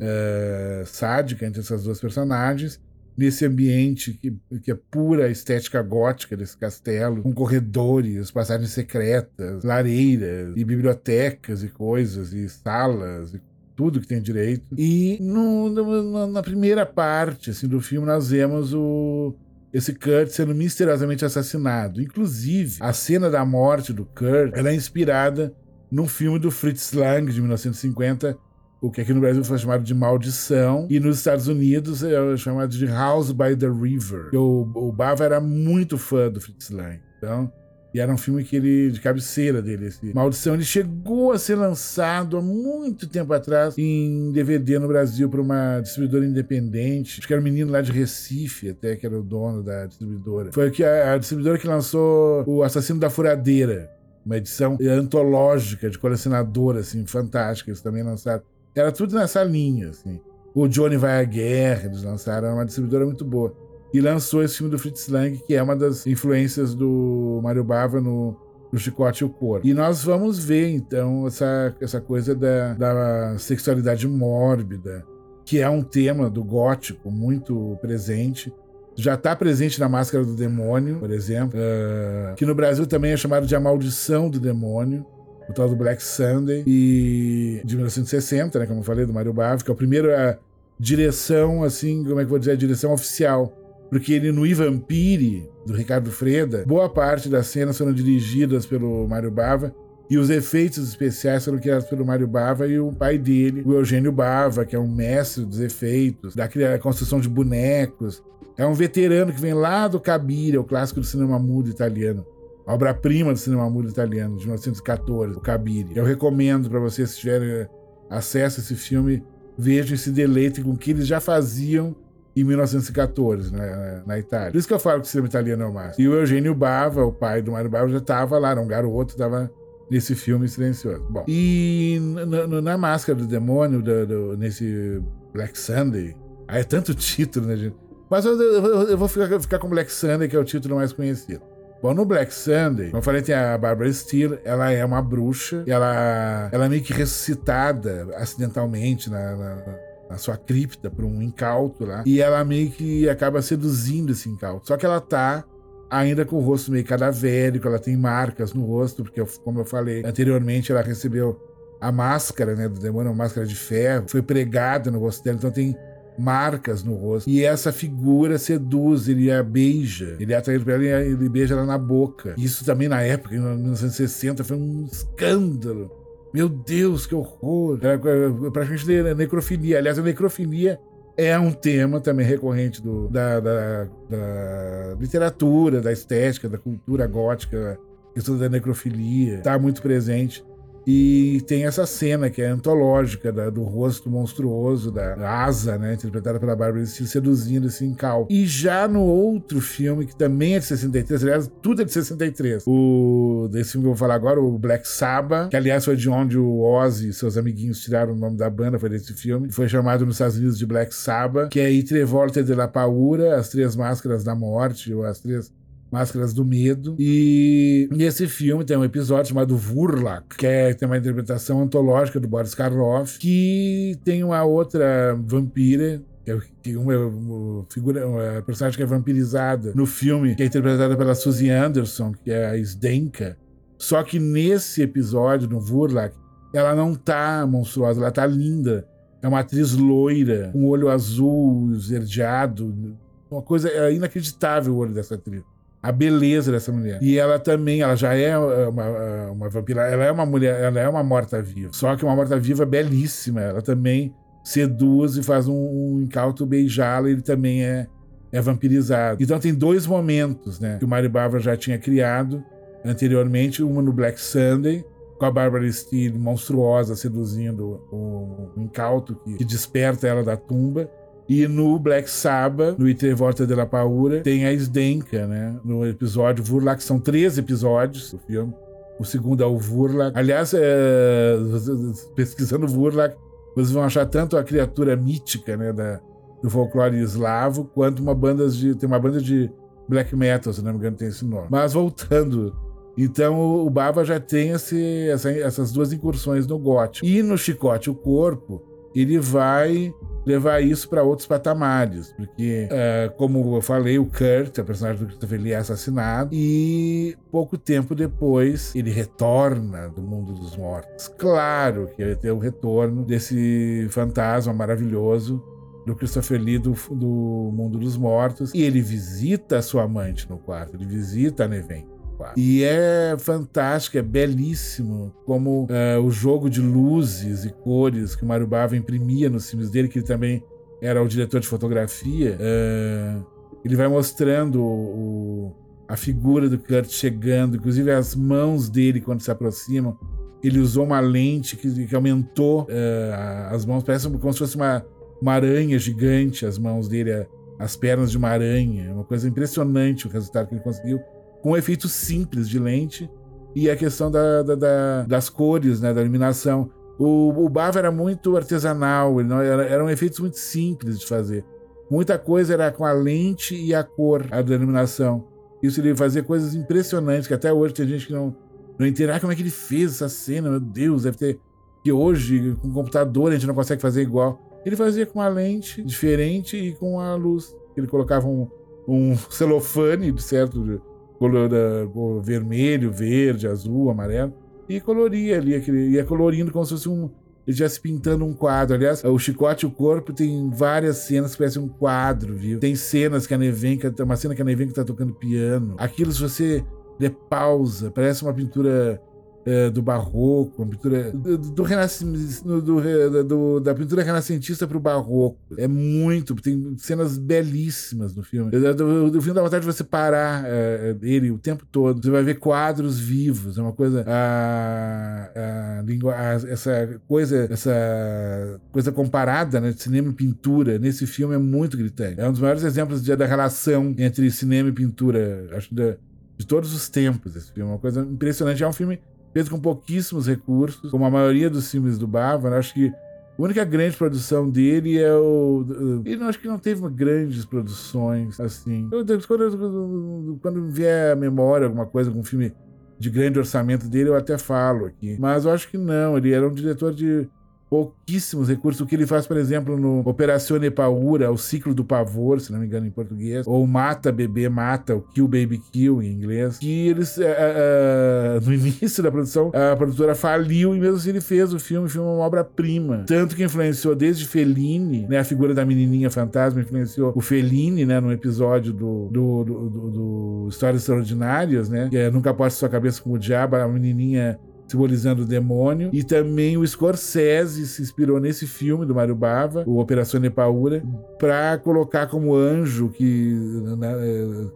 Sádica entre essas duas personagens, nesse ambiente que, que, é pura estética gótica desse castelo, com corredores, passagens secretas, lareiras e bibliotecas e coisas, e salas, e tudo que tem direito. E no, no, na primeira parte assim, do filme nós vemos o, esse Kurt sendo misteriosamente assassinado. Inclusive, a cena da morte do Kurt é inspirada num filme do Fritz Lang, de 1950, o que aqui no Brasil foi chamado de maldição, e nos Estados Unidos é chamado de House by the River. O, o Bava era muito fã do Fritz Lang, então, e era um filme que ele, de cabeceira dele, esse Maldição. Ele chegou a ser lançado há muito tempo atrás em DVD no Brasil por uma distribuidora independente. Acho que era um menino lá de Recife, até que era o dono da distribuidora. Foi a, a distribuidora que lançou O Assassino da Furadeira, uma edição antológica de colecionador, assim, fantástica. Eles também lançaram era tudo nessa linha, assim. O Johnny Vai à Guerra, eles lançaram, uma distribuidora muito boa. E lançou esse filme do Fritz Lang, que é uma das influências do Mario Bava no, no Chicote e o Cor. E nós vamos ver, então, essa, essa coisa da, da sexualidade mórbida, que é um tema do gótico muito presente. Já está presente na Máscara do Demônio, por exemplo, uh, que no Brasil também é chamado de A Maldição do Demônio o tal do Black Sunday, e de 1960, né, como eu falei, do Mario Bava, que é o primeiro a direção, assim, como é que eu vou dizer, a direção oficial. Porque ele no I Vampire, do Ricardo Freda, boa parte das cenas foram dirigidas pelo Mário Bava, e os efeitos especiais foram criados pelo Mário Bava e o pai dele, o Eugênio Bava, que é um mestre dos efeitos, da construção de bonecos. É um veterano que vem lá do Cabiria, o clássico do cinema mudo italiano obra-prima do cinema mudo italiano, de 1914, o Cabiri. Eu recomendo para vocês, se tiverem acesso a esse filme, vejam e se deleitem com o que eles já faziam em 1914, né, na Itália. Por isso que eu falo que o cinema italiano é o máximo. E o Eugênio Bava, o pai do Mário Bava, já estava lá, era um garoto, estava nesse filme silencioso. Bom, e na Máscara do Demônio, do, do, nesse Black Sunday, aí é tanto título, né, gente? Mas eu, eu, eu vou ficar, ficar, com Black Sunday, que é o título mais conhecido. Bom, no Black Sunday, como eu falei, tem a Barbara Steele, ela é uma bruxa, ela, ela é meio que ressuscitada acidentalmente na, na na sua cripta por um incauto lá. E ela meio que acaba seduzindo esse incauto. Só que ela tá ainda com o rosto meio cadavérico, ela tem marcas no rosto, porque, como eu falei anteriormente, ela recebeu a máscara né, do demônio, uma máscara de ferro, foi pregada no rosto dela, então tem marcas no rosto. E essa figura seduz, ele a beija, ele é atraído ela e ele beija ela na boca. Isso também na época, em 1960, foi um escândalo meu Deus, que horror! É, é, praticamente necrofilia. Aliás, a necrofilia é um tema também recorrente do, da, da, da literatura, da estética, da cultura gótica, questão da necrofilia, está muito presente. E tem essa cena que é antológica da, do rosto monstruoso da Asa, né, interpretada pela Barbara Steele, seduzindo esse Incal. E já no outro filme, que também é de 63, aliás, tudo é de 63, o, desse filme que eu vou falar agora, o Black Sabbath, que aliás foi de onde o Ozzy e seus amiguinhos tiraram o nome da banda, foi desse filme, foi chamado nos Estados Unidos de Black Sabbath, que é Itre Volte de la Paura, As Três Máscaras da Morte, ou As Três Máscaras do Medo. E nesse filme tem um episódio chamado Vurlak, que é, tem uma interpretação antológica do Boris Karloff, que tem uma outra vampira que é uma, uma, figura, uma personagem que é vampirizada no filme, que é interpretada pela Suzy Anderson, que é a Sdenka. Só que nesse episódio, no Vurlak, ela não tá monstruosa, ela tá linda. É uma atriz loira, com olho azul, esverdeado. Uma coisa é inacreditável o olho dessa atriz a beleza dessa mulher. E ela também, ela já é uma, uma vampira, ela é uma mulher, ela é uma morta-viva. Só que uma morta-viva belíssima. Ela também seduz e faz um, um incauto beijá-la, ele também é, é vampirizado. Então tem dois momentos, né, que o Mari Bárbara já tinha criado anteriormente, uma no Black Sunday, com a Barbara Steele monstruosa seduzindo o, o incauto que desperta ela da tumba, e no Black Sabbath, no Itre Volta de la Paura, tem a Sdenka, né? No episódio Vurlak, são três episódios do filme. O segundo é o Vurlak. Aliás, é, pesquisando Vurlak, vocês vão achar tanto a criatura mítica, né, da, do folclore eslavo, quanto uma banda de. Tem uma banda de black metal, se não me engano, tem esse nome. Mas voltando. Então o Baba já tem esse, essa, essas duas incursões no gótico. E no Chicote o Corpo, ele vai levar isso para outros patamares, porque, uh, como eu falei, o Kurt, o personagem do Christopher Lee, é assassinado e pouco tempo depois ele retorna do mundo dos mortos. Claro que ele tem o retorno desse fantasma maravilhoso do Christopher Lee do, do mundo dos mortos e ele visita a sua amante no quarto, ele visita a Neven. E é fantástico, é belíssimo como uh, o jogo de luzes e cores que o Mario Bava imprimia nos filmes dele, que ele também era o diretor de fotografia. Uh, ele vai mostrando o, a figura do Kurt chegando, inclusive as mãos dele quando se aproximam. Ele usou uma lente que, que aumentou uh, as mãos, parece como se fosse uma, uma aranha gigante, as mãos dele, as pernas de uma aranha. É uma coisa impressionante o resultado que ele conseguiu com efeitos simples de lente e a questão da, da, da, das cores, né, da iluminação. O, o Bava era muito artesanal, ele não, era, eram efeitos muito simples de fazer. Muita coisa era com a lente e a cor, a da iluminação. Isso ele fazia coisas impressionantes, que até hoje tem gente que não, não entende ah, como é que ele fez essa cena, meu Deus, deve ter. Que hoje, com computador, a gente não consegue fazer igual. Ele fazia com uma lente diferente e com a luz. Ele colocava um, um celofane, certo? Color, vermelho, verde, azul, amarelo, e coloria ali, aquele, ia colorindo como se fosse um. Ele estivesse pintando um quadro. Aliás, o Chicote e o Corpo tem várias cenas que parecem um quadro, viu? Tem cenas que a Nevenka, uma cena que a Nevenka tá tocando piano. Aquilo, se você der pausa, parece uma pintura é, do barroco, pintura do, do do, do, da pintura renascentista para o barroco. É muito, tem cenas belíssimas no filme. Do, do filme dá vontade de você parar é, ele o tempo todo. Você vai ver quadros vivos, é uma coisa. A, a, a, essa coisa, essa coisa comparada né, de cinema e pintura nesse filme é muito gritante. É um dos maiores exemplos de, da relação entre cinema e pintura, acho, de, de todos os tempos. Esse filme é uma coisa impressionante. É um filme feito com pouquíssimos recursos, como a maioria dos filmes do Bava. Acho que a única grande produção dele é o. Ele não acho que não teve grandes produções assim. Eu, quando, quando vier a memória alguma coisa com um filme de grande orçamento dele, eu até falo aqui. Mas eu acho que não. Ele era um diretor de pouquíssimos recursos. O que ele faz, por exemplo, no Operação Paura, o ciclo do pavor, se não me engano em português, ou Mata Bebê Mata, o Kill Baby Kill em inglês, que eles, uh, uh, no início da produção, a produtora faliu e mesmo assim ele fez o filme, o filme é uma obra-prima. Tanto que influenciou desde Fellini, né, a figura da menininha fantasma influenciou o Fellini, né, no episódio do, do, do, do, Histórias Extraordinárias, né, que é Nunca Poste Sua Cabeça com o Diabo, a menininha simbolizando o demônio. E também o Scorsese se inspirou nesse filme do Mario Bava, o Operação Paura, para colocar como anjo que, né,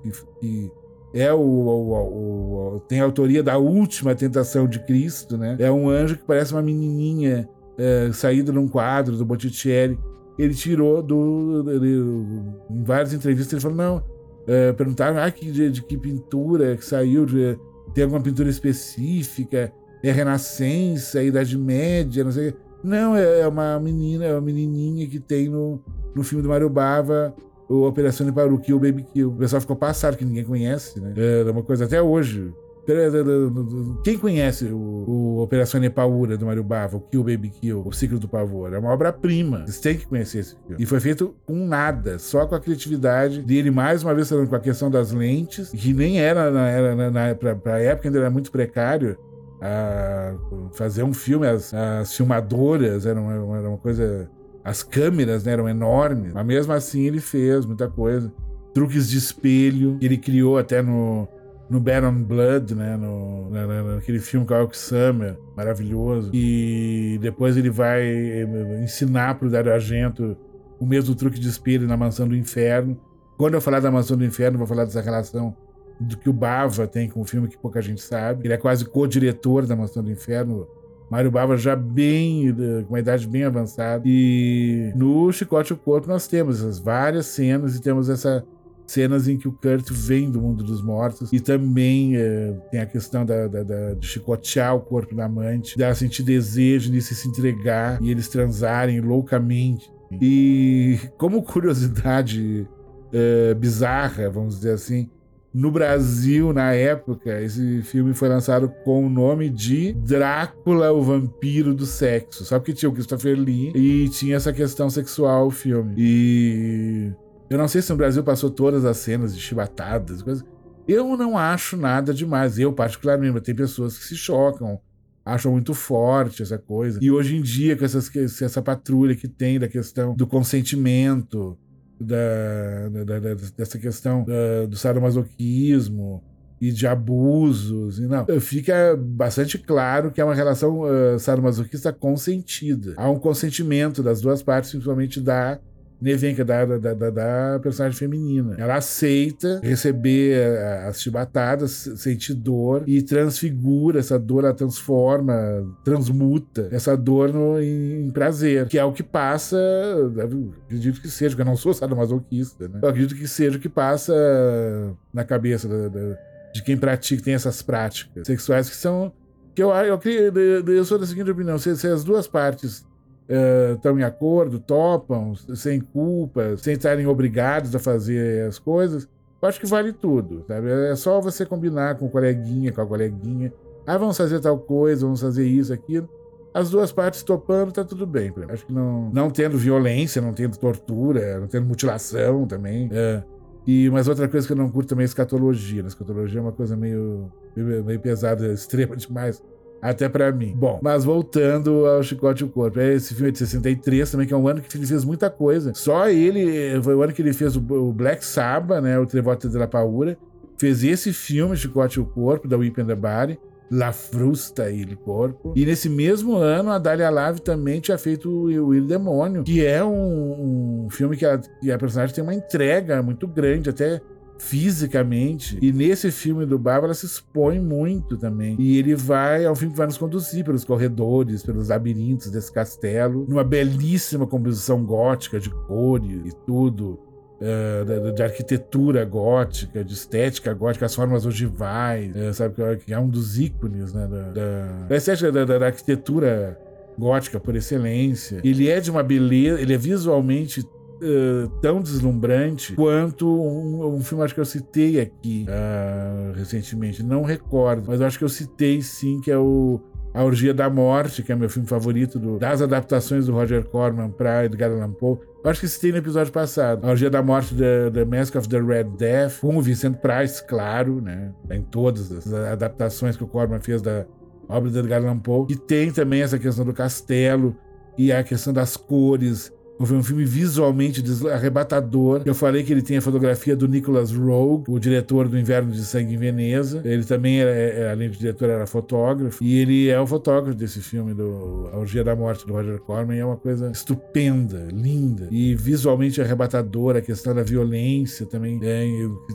que, que é o, o, o, tem a autoria da última tentação de Cristo, né? É um anjo que parece uma menininha é, saída num quadro do Botticelli. Ele tirou do, ele, em várias entrevistas ele falou não, é, perguntaram ah, que, de, de, que pintura que saiu, de, tem alguma pintura específica? É Renascença, Idade Média, não sei. Não, é, é uma menina, é uma menininha que tem no, no filme do Mario Bava, o Operação de Paru, Kill Baby Kill. O pessoal ficou passado, que ninguém conhece, né? É uma coisa até hoje. Quem conhece o, o Operação Nepaura do Mario Bava, o Kill Baby Kill, o Ciclo do Pavor? É uma obra-prima. Vocês têm que conhecer esse filme. E foi feito com nada, só com a criatividade dele, mais uma vez falando com a questão das lentes, que nem era, na, era na, na, pra, pra época ainda era muito precário a fazer um filme. As, as filmadoras eram, eram uma coisa. As câmeras né, eram enormes, mas mesmo assim ele fez muita coisa. Truques de espelho, ele criou até no, no Baron Blood, né? No, na, naquele filme com a Alk Summer, maravilhoso. E depois ele vai eh, ensinar para o Dario Argento o mesmo truque de espelho na Mansão do Inferno. Quando eu falar da Mansão do Inferno, vou falar dessa relação do que o Bava tem com o filme que pouca gente sabe. Ele é quase co-diretor da Mansão do Inferno. Mário Bava já bem, com uma idade bem avançada. E no Chicote o Corpo nós temos essas várias cenas e temos essa cenas em que o Kurt vem do mundo dos mortos e também é, tem a questão da, da, da, de chicotear o corpo da amante, dela sentir desejo de se entregar e eles transarem loucamente. E como curiosidade é, bizarra, vamos dizer assim, no Brasil, na época, esse filme foi lançado com o nome de Drácula, o Vampiro do Sexo. Só que tinha o Christopher Lee e tinha essa questão sexual o filme. E eu não sei se no Brasil passou todas as cenas de chibatadas, coisas. Eu não acho nada demais. Eu, particularmente, tem pessoas que se chocam, acham muito forte essa coisa. E hoje em dia, com essas, essa patrulha que tem da questão do consentimento, da, da, da dessa questão da, do sadomasoquismo e de abusos. E não, fica bastante claro que é uma relação uh, sadomasoquista consentida. Há um consentimento das duas partes, principalmente da Nevenka, da, da, da, da, personagem feminina. Ela aceita receber eh, as chibatadas, sentir dor e transfigura essa dor, ela transforma, transmuta essa dor no, em prazer, que é o que passa, acredito que seja, porque eu não sou sadomasoquista, né? Eu acredito que seja o que passa na cabeça da, da, de quem pratica, tem essas práticas sexuais que são que eu, eu, eu, eu sou da seguinte opinião: se, se as duas partes estão uh, em acordo, topam, sem culpa, sem estarem obrigados a fazer as coisas, eu acho que vale tudo, sabe? É só você combinar com o coleguinha, com a coleguinha. Ah, vamos fazer tal coisa, vamos fazer isso, aquilo. As duas partes topando, tá tudo bem. Acho que não, não tendo violência, não tendo tortura, não tendo mutilação também. É. E, mas outra coisa que eu não curto também é escatologia. Né? Escatologia é uma coisa meio, meio pesada, extrema demais. Até para mim. Bom, mas voltando ao Chicote e o Corpo. É esse filme é de 63 também, que é um ano que ele fez muita coisa. Só ele, foi o ano que ele fez o Black Sabbath, né? O Trevote de la Paura. Fez esse filme, Chicote e o Corpo, da Whip and the Body. La Frusta e Il Corpo. E nesse mesmo ano, a Dália Lave também tinha feito o Il Demônio, que é um, um filme que a, que a personagem tem uma entrega muito grande, até fisicamente. E nesse filme do Baba, ela se expõe muito também. E ele vai, é filme que vai nos conduzir pelos corredores, pelos labirintos desse castelo, numa belíssima composição gótica de cores e tudo. Uh, de, arquitetura gótica, de estética gótica, as formas ogivais, uh, sabe? Que é um dos ícones né, da, da, da estética da, da, arquitetura gótica por excelência. Ele é de uma beleza, ele é visualmente Uh, tão deslumbrante quanto um, um, filme acho que eu citei aqui uh, recentemente, não recordo, mas acho que eu citei sim, que é o A Orgia da Morte, que é meu filme favorito do, das adaptações do Roger Corman para Edgar Allan Poe. Eu acho que citei no episódio passado. A Orgia da Morte da The Mask of the Red Death, com o Vincent Price, claro, né? Em todas as adaptações que o Corman fez da obra de Edgar Allan Poe. E tem também essa questão do castelo e a questão das cores foi um filme visualmente arrebatador. Eu falei que ele tem a fotografia do Nicholas Rogue, o diretor do Inverno de Sangue em Veneza. Ele também, era, é, é, além de diretor, era fotógrafo. E ele é o fotógrafo desse filme, do A Orgia da Morte, do Roger Corman. É uma coisa estupenda, linda. E visualmente arrebatadora. A questão da violência também. É,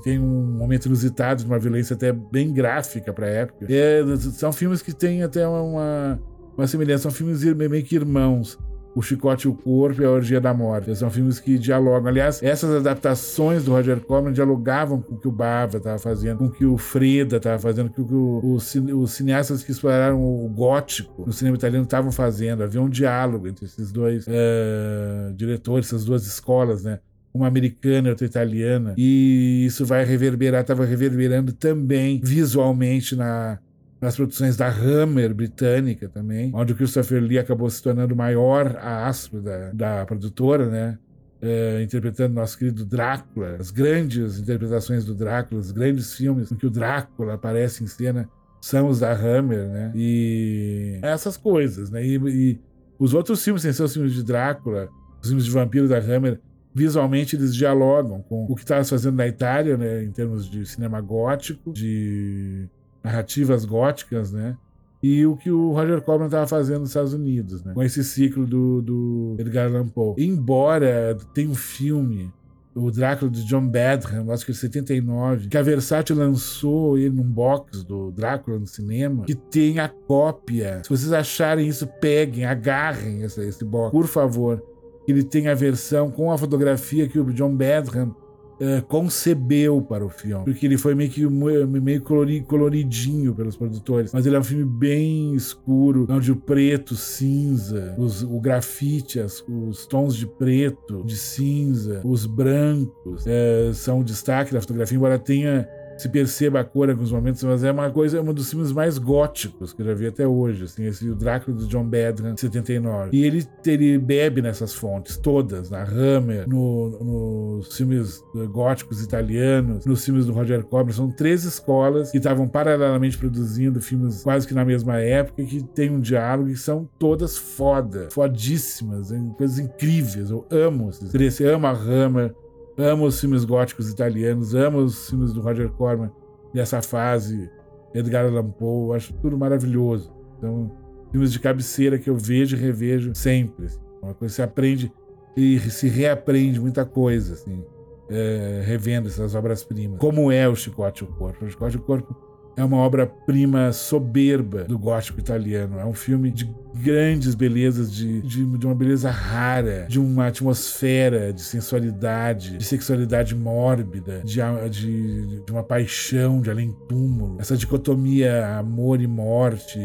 tem um momento inusitado de uma violência até bem gráfica para a época. É, são filmes que têm até uma, uma semelhança. São filmes meio que irmãos. O Chicote e o Corpo e A Orgia da Morte. São filmes que dialogam. Aliás, essas adaptações do Roger Corman dialogavam com o que o Bava estava fazendo, com o que o Freda estava fazendo, com o que o, o, os cineastas que exploraram o gótico no cinema italiano estavam fazendo. Havia um diálogo entre esses dois uh, diretores, essas duas escolas, né? uma americana e outra italiana, e isso vai reverberar, estava reverberando também visualmente na, nas produções da Hammer britânica também, onde o Christopher Lee acabou se tornando o maior astro da, da produtora, né? É, interpretando nosso querido Drácula, as grandes interpretações do Drácula, os grandes filmes em que o Drácula aparece em cena são os da Hammer, né? E essas coisas, né? E, e os outros filmes, sem ser os filmes de Drácula, os filmes de vampiro da Hammer, visualmente eles dialogam com o que estava fazendo na Itália, né? Em termos de cinema gótico, de narrativas góticas, né? E o que o Roger Corman estava fazendo nos Estados Unidos, né? Com esse ciclo do, do Edgar Allan Poe. Embora tenha um filme, o Drácula de John Badham, acho que é 79, que a Versace lançou ele num box do Drácula no cinema, que tem a cópia. Se vocês acharem isso, peguem, agarrem esse, esse box, por favor. Ele tem a versão com a fotografia que o John Badham uh, concebeu para o filme. Porque ele foi meio que meio coloridinho pelos produtores. Mas ele é um filme bem escuro, onde o preto, cinza, os, o grafite, as, os tons de preto, de cinza, os brancos uh, são o destaque da fotografia, embora tenha se perceba a cor em alguns momentos, mas é uma coisa, é um dos filmes mais góticos que eu já vi até hoje, assim, esse o Drácula do John Badham, de 79. E ele, ele bebe nessas fontes, todas, na Hammer, no, nos filmes góticos italianos, nos filmes do Roger Corman, são três escolas que estavam paralelamente produzindo filmes quase que na mesma época, que tem um diálogo e são todas foda, fodíssimas, coisas incríveis, eu amo, eu amo a Hammer, Amo os filmes góticos italianos, amo os filmes do Roger Corman dessa fase, Edgar Allan Poe, acho tudo maravilhoso. Então, filmes de cabeceira que eu vejo e revejo sempre. Assim. Uma coisa que você aprende e se reaprende muita coisa, assim, é, revendo essas obras-primas. Como é o Chicote e o Corpo? O Chicote e o Corpo é uma obra-prima soberba do gótico italiano. É um filme de grandes belezas, de, de, de, uma beleza rara, de uma atmosfera de sensualidade, de sexualidade mórbida, de, de, de uma paixão de além-túmulo. Essa dicotomia amor e morte,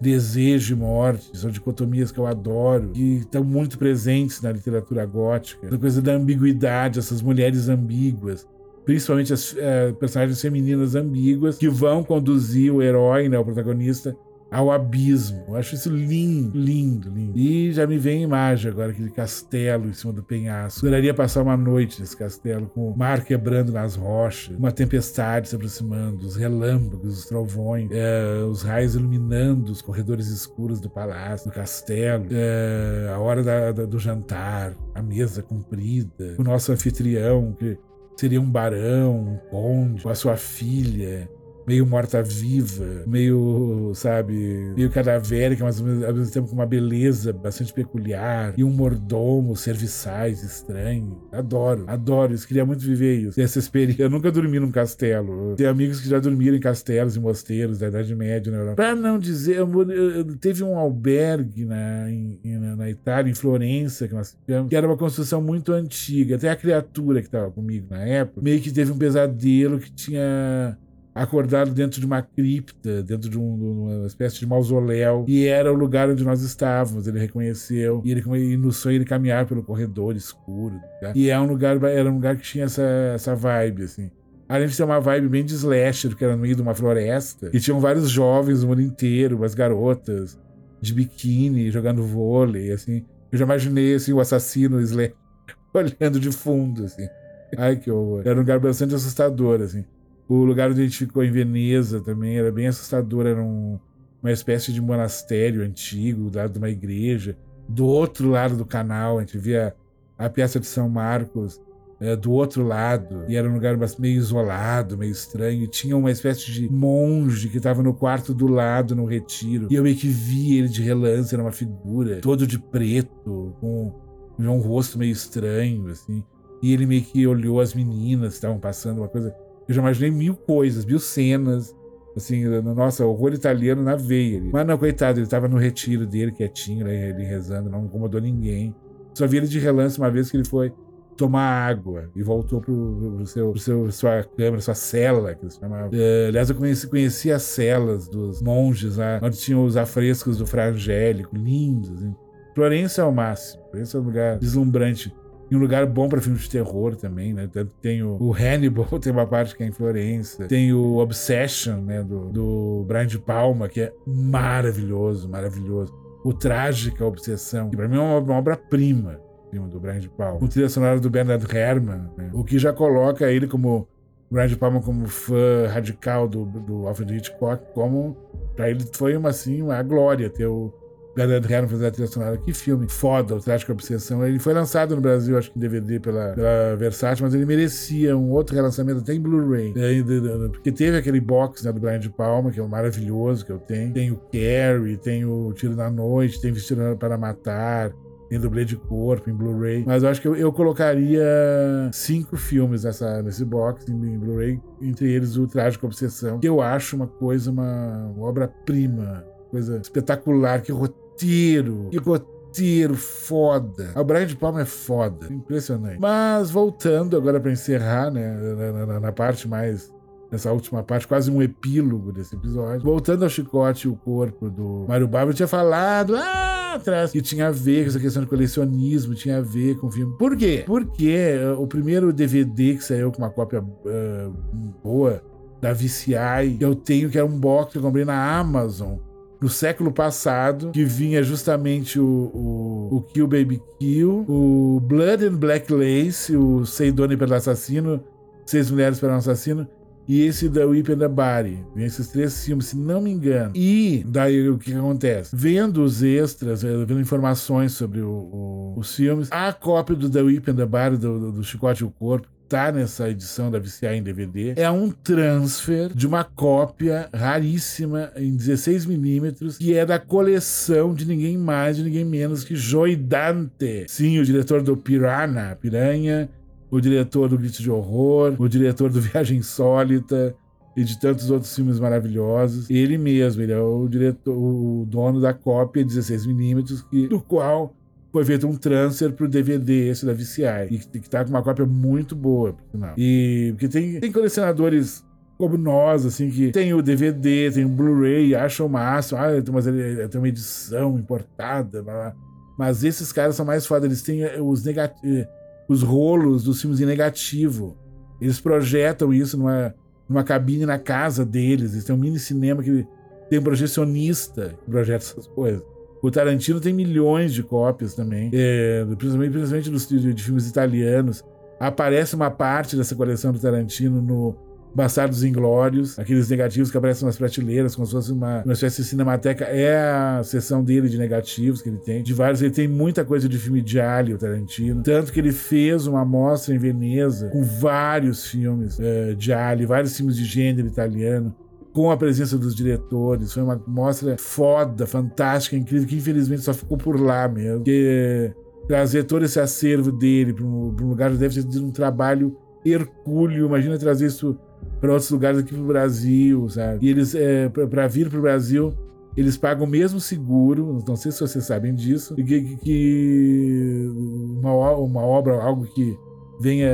desejo e morte, são dicotomias que eu adoro, que estão muito presentes na literatura gótica. A coisa da ambiguidade, essas mulheres ambíguas, principalmente as uh, personagens femininas ambíguas que vão conduzir o herói, né, o protagonista, ao abismo. Eu acho isso lindo, lindo, lindo. E já me vem a imagem agora, aquele castelo em cima do penhasco. Adoraria passar uma noite nesse castelo, com o mar quebrando nas rochas, uma tempestade se aproximando, os relâmpagos, os trovões, é, os raios iluminando os corredores escuros do palácio, do castelo, é, a hora da, da, do jantar, a mesa comprida, o nosso anfitrião que seria um barão, um conde, com a sua filha, meio morta-viva, meio, sabe, meio cadavérica, mas ao mesmo tempo com uma beleza bastante peculiar, e um mordomo, serviçais estranho. Adoro, adoro isso, queria muito viver isso. Essa experiência. Eu nunca dormi num castelo. Tenho amigos que já dormiram em castelos e mosteiros da Idade Média na Europa. Pra não dizer, eu, eu, teve um albergue na, em, na, na, Itália, em Florença, que nós ficamos, que era uma construção muito antiga. Até a criatura que estava comigo na época, meio que teve um pesadelo que tinha acordado dentro de uma cripta, dentro de, um, de, uma espécie de mausoléu, e era o lugar onde nós estávamos. Ele reconheceu, e, ele, e no sonho ele caminhar pelo corredor escuro. Tá? E é um lugar, era um lugar que tinha essa, essa vibe, assim. Além de ter uma vibe bem de slasher, porque era no meio de uma floresta, e tinham vários jovens do mundo inteiro, umas garotas de biquíni, jogando vôlei, assim. Eu já imaginei, assim, o assassino slasher olhando de fundo, assim. Ai, que horror. Era um lugar bastante assustador, assim. O lugar onde a gente ficou em Veneza também era bem assustador. Era um, uma espécie de monastério antigo, do lado de uma igreja. Do outro lado do canal, a gente via a peça de São Marcos é, do outro lado. E era um lugar meio isolado, meio estranho. E tinha uma espécie de monge que estava no quarto do lado, no retiro. E eu meio que vi ele de relance, era uma figura, todo de preto, com um rosto meio estranho, assim. E ele meio que olhou as meninas que estavam passando, uma coisa eu já imaginei mil coisas, mil cenas. Assim, nossa, horror italiano na veia. Mas não, coitado, ele tava no retiro dele, quietinho, né, ele rezando, não incomodou ninguém. Só vi ele de relance uma vez que ele foi tomar água e voltou pro, pro, seu, pro seu, sua câmara, sua cela, que se chamava. Uh, aliás, eu conheci, conheci as celas dos monges lá, onde tinham os afrescos do Frangélico, lindos. Assim. Florença é o máximo. Florença é um lugar deslumbrante. E um lugar bom para filmes de terror também, né? Tem o, o, Hannibal, tem uma parte que é em Florença. Tem o Obsession, né? Do, do Brian de Palma, que é maravilhoso, maravilhoso. O Trágica Obsessão, que pra mim é uma, uma obra-prima do Brian de Palma. O trilha sonora do Bernard Herrmann, né? o que já coloca ele como Brian de Palma como fã radical do, do Alfred Hitchcock, como para ele foi uma assim uma glória ter o Bernard Herrmann fazer a trilha sonora. Que filme foda, o Trágico Obsessão. Ele foi lançado no Brasil, acho que em DVD pela, pela Versátil, mas ele merecia um outro relançamento até em Blu-ray. Porque teve aquele box né, do Brian de Palma, que é maravilhoso que eu tenho. Tem o Carrie, tem o Tiro na Noite, tem Vestido para Matar, tem dublê de corpo em Blu-ray. Mas eu acho que eu, eu, colocaria cinco filmes nessa, nesse box em, em Blu-ray, entre eles o Trágico Obsessão, que eu acho uma coisa, uma, uma obra-prima, coisa espetacular, que roteiro roteiro. Que roteiro foda. O Brian de Palma é foda. Impressionante. Mas voltando agora para encerrar, né? Na, na, na, parte mais. Nessa última parte, quase um epílogo desse episódio. Voltando ao chicote e o corpo do Mário eu tinha falado ah, atrás que tinha a ver com essa questão de colecionismo, tinha a ver com o filme. Por quê? Porque uh, o primeiro DVD que saiu com uma cópia uh, boa da VCI, eu tenho, que era um box que eu comprei na Amazon no século passado, que vinha justamente o, o, o Kill Baby Kill, o Blood and Black Lace, o Seidone pelo Assassino, Seis Mulheres pelo Assassino, e esse da Whip and the Body. Esses três filmes, se não me engano. E daí o que, que acontece? Vendo os extras, eh, vendo informações sobre o, o, os filmes, a cópia do The Whip and the Body, do, do, do Chicote e o Corpo, tá nessa edição da VCA em DVD é um transfer de uma cópia raríssima em 16mm que é da coleção de ninguém mais, de ninguém menos que Joy Dante. Sim, o diretor do Piranha, Piranha, o diretor do Grito de Horror, o diretor do Viagem Insólita e de tantos outros filmes maravilhosos. Ele mesmo, ele é o diretor, o dono da cópia 16mm, que, do qual foi feito um transfer pro DVD esse da VCI. E que tá com uma cópia muito boa, por sinal. E porque tem, tem colecionadores como nós, assim, que tem o DVD, tem o Blu-ray, acham máximo, ah, mas ele tem uma edição importada, blá, blá. mas esses caras são mais foda, eles têm eh, os, eh, os rolos dos filmes em negativo. Eles projetam isso numa, numa cabine na casa deles, eles têm um mini cinema que tem um projecionista que projeta essas coisas. O Tarantino tem milhões de cópias também, é, principalmente, principalmente dos, de, de filmes italianos. Aparece uma parte dessa coleção do Tarantino no Bastardos Inglórios, aqueles negativos que aparecem nas prateleiras, como se fosse uma, uma espécie de cinemateca. É a seção dele de negativos que ele tem. De vários, ele tem muita coisa de filme de Ali, o Tarantino. Tanto que ele fez uma mostra em Veneza com vários filmes uh, de Ali, vários filmes de gênero italiano com a presença dos diretores. Foi uma mostra foda, fantástica, incrível, que infelizmente só ficou por lá mesmo. Porque trazer todo esse acervo dele para um, um, lugar deve ter sido um trabalho hercúleo. Imagina trazer isso para outros lugares aqui pro Brasil, sabe? E eles, é, para vir pro Brasil, eles pagam o mesmo seguro, não sei se vocês sabem disso, que, que uma, uma obra, algo que venha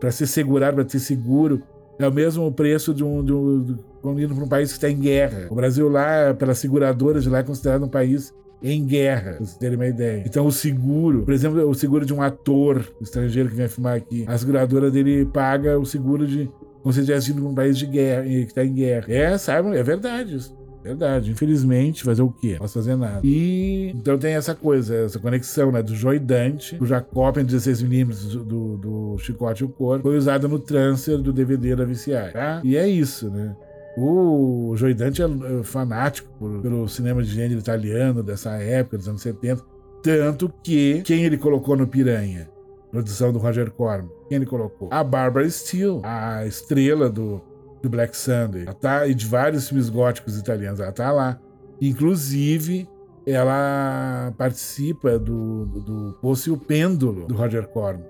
para ser segurado, para ter seguro, é o mesmo preço de um, de um, indo para um país que está em guerra. O Brasil lá, pelas seguradoras de lá, é considerado um país em guerra, pra vocês terem uma ideia. Então o seguro, por exemplo, o seguro de um ator estrangeiro que vem filmar aqui, a seguradora dele paga o seguro de se tivesse ido para um país de guerra, que está em guerra. É, sabe, é verdade isso. Verdade, infelizmente, fazer o quê? Não posso fazer nada. E então tem essa coisa, essa conexão, né? Do Joy Dante, cuja cópia em 16mm do, do, do Chicote e o Corpo foi usada no transfer do DVD da VCI, tá? E é isso, né? O Joy Dante é, é fanático por, pelo cinema de gênero italiano dessa época, dos anos 70. Tanto que quem ele colocou no Piranha? Produção do Roger Corman. Quem ele colocou? A Barbara Steele, a estrela do do Black Sunday. Ela tá, e de vários filmes góticos italianos. Ela tá lá. Inclusive, ela participa do, do, do Poço e o Pêndulo, do Roger Corman.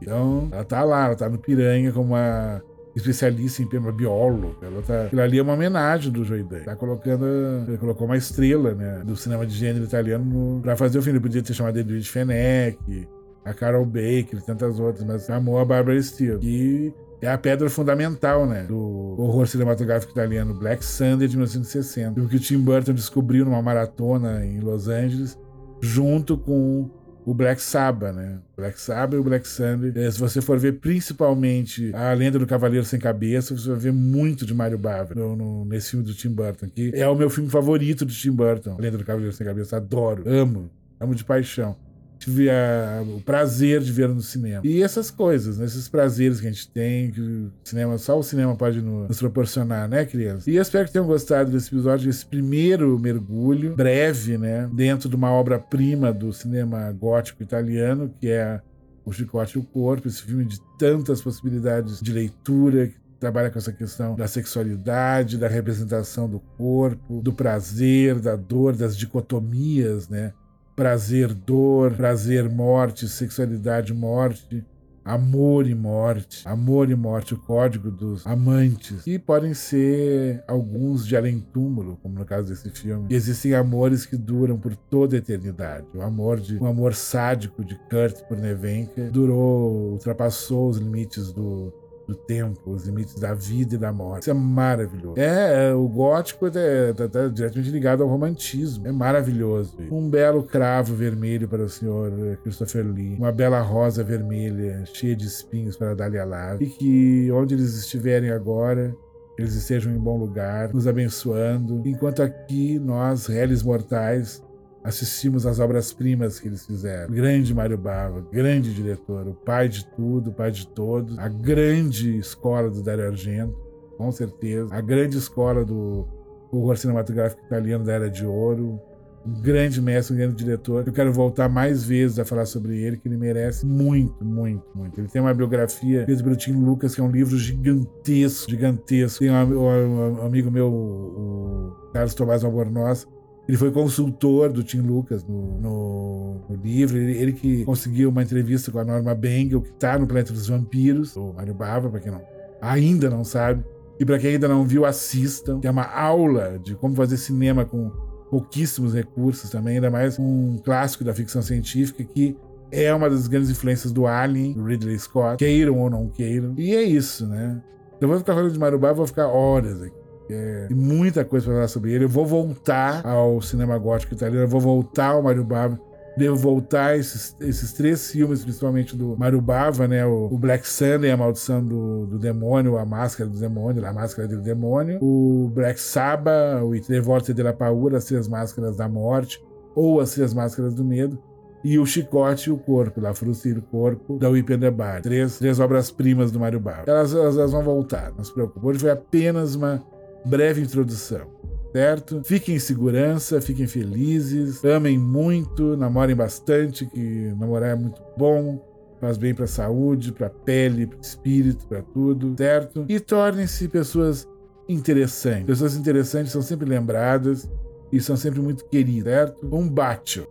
Então, ela tá lá, ela tá no Piranha como uma especialista em tema biólogo. Ela tá, aquilo ali é uma homenagem do Joidan. Tá colocando, ele colocou uma estrela, né, do cinema de gênero italiano no, pra fazer o filme. Ele podia ter chamado Edwidge Fenech, a Carol Baker e tantas outras, mas amou a Barbara Steele. E é a pedra fundamental, né, do horror cinematográfico italiano Black Sunday de 1960, o que o Tim Burton descobriu numa maratona em Los Angeles, junto com o Black Sabbath, né? Black Sabbath e o Black Sunday. É, se você for ver principalmente a Lenda do Cavaleiro Sem Cabeça, você vai ver muito de Mario Bava no, no, nesse filme do Tim Burton, que é o meu filme favorito do Tim Burton. A Lenda do Cavaleiro Sem Cabeça, adoro, amo, amo de paixão tive a, o prazer de ver no cinema. E essas coisas, né? esses prazeres que a gente tem, que o cinema, só o cinema pode nos, proporcionar, né, crianças? E espero que tenham gostado desse episódio, desse primeiro mergulho, breve, né, dentro de uma obra-prima do cinema gótico italiano, que é O Chicote e o Corpo, esse filme de tantas possibilidades de leitura, trabalha com essa questão da sexualidade, da representação do corpo, do prazer, da dor, das dicotomias, né? Prazer, dor, prazer, morte, sexualidade, morte, amor e morte, amor e morte, o código dos amantes. E podem ser alguns de além túmulo, como no caso desse filme. E existem amores que duram por toda a eternidade. O amor de o amor sádico de Kurt por Nevenka durou, ultrapassou os limites do do tempo, os limites da vida e da morte. Isso é maravilhoso. É, é o gótico é, tá, tá diretamente ligado ao romantismo. É maravilhoso. Um belo cravo vermelho para o senhor Christopher Lee, uma bela rosa vermelha cheia de espinhos para Dália Lar, e que onde eles estiverem agora, eles estejam em bom lugar, nos abençoando, enquanto aqui nós, réis mortais, assistimos às obras-primas que eles fizeram. O grande Mário Bava, grande diretor, o pai de tudo, o pai de todos, a grande escola do Dario Argento, com certeza, a grande escola do horror cinematográfico italiano da Era de Ouro, um grande mestre, um grande diretor. Eu quero voltar mais vezes a falar sobre ele, que ele merece muito, muito, muito. Ele tem uma biografia feita pelo Tim Lucas, que é um livro gigantesco, gigantesco. Tem um, um, um amigo meu, o Carlos Tomás Albornoz, ele foi consultor do Tim Lucas no, no, no livro. Ele, ele, que conseguiu uma entrevista com a Norma Bengel, que está no Planeta dos Vampiros, o Mário Bava, para quem não, ainda não sabe. E para quem ainda não viu, assistam. Que é uma aula de como fazer cinema com pouquíssimos recursos também, ainda mais um clássico da ficção científica que é uma das grandes influências do Alien, do Ridley Scott, queiram ou não queiram. E é isso, né? Eu vou ficar falando de Marubá, vou ficar horas aqui. É, tem muita coisa para falar sobre ele. Eu vou voltar ao cinema gótico italiano, eu vou voltar ao Mario Bava. Devo voltar esses, esses três filmes, principalmente do Mario Bava, né? O, o Black Sunday, A Maldição do, do Demônio, A Máscara do Demônio, A Máscara do Demônio. O Black Sabbath, o Tre Volte della Paura, As Três Máscaras da Morte, ou As Três Máscaras do Medo e o Chicote e o Corpo, La Frusta e o Corpo, da Whip and the Bar. Três, três obras-primas do Mário Bava. Elas, elas, elas, vão voltar, não se preocupe. Hoje foi apenas uma breve introdução, certo? Fiquem em segurança, fiquem felizes, amem muito, namorem bastante, que namorar é muito bom, faz bem para a saúde, para a pele, para o espírito, para tudo, certo? E tornem-se pessoas interessante. Pessoas interessantes são sempre lembradas e são sempre muito queridas, certo? Um bacio.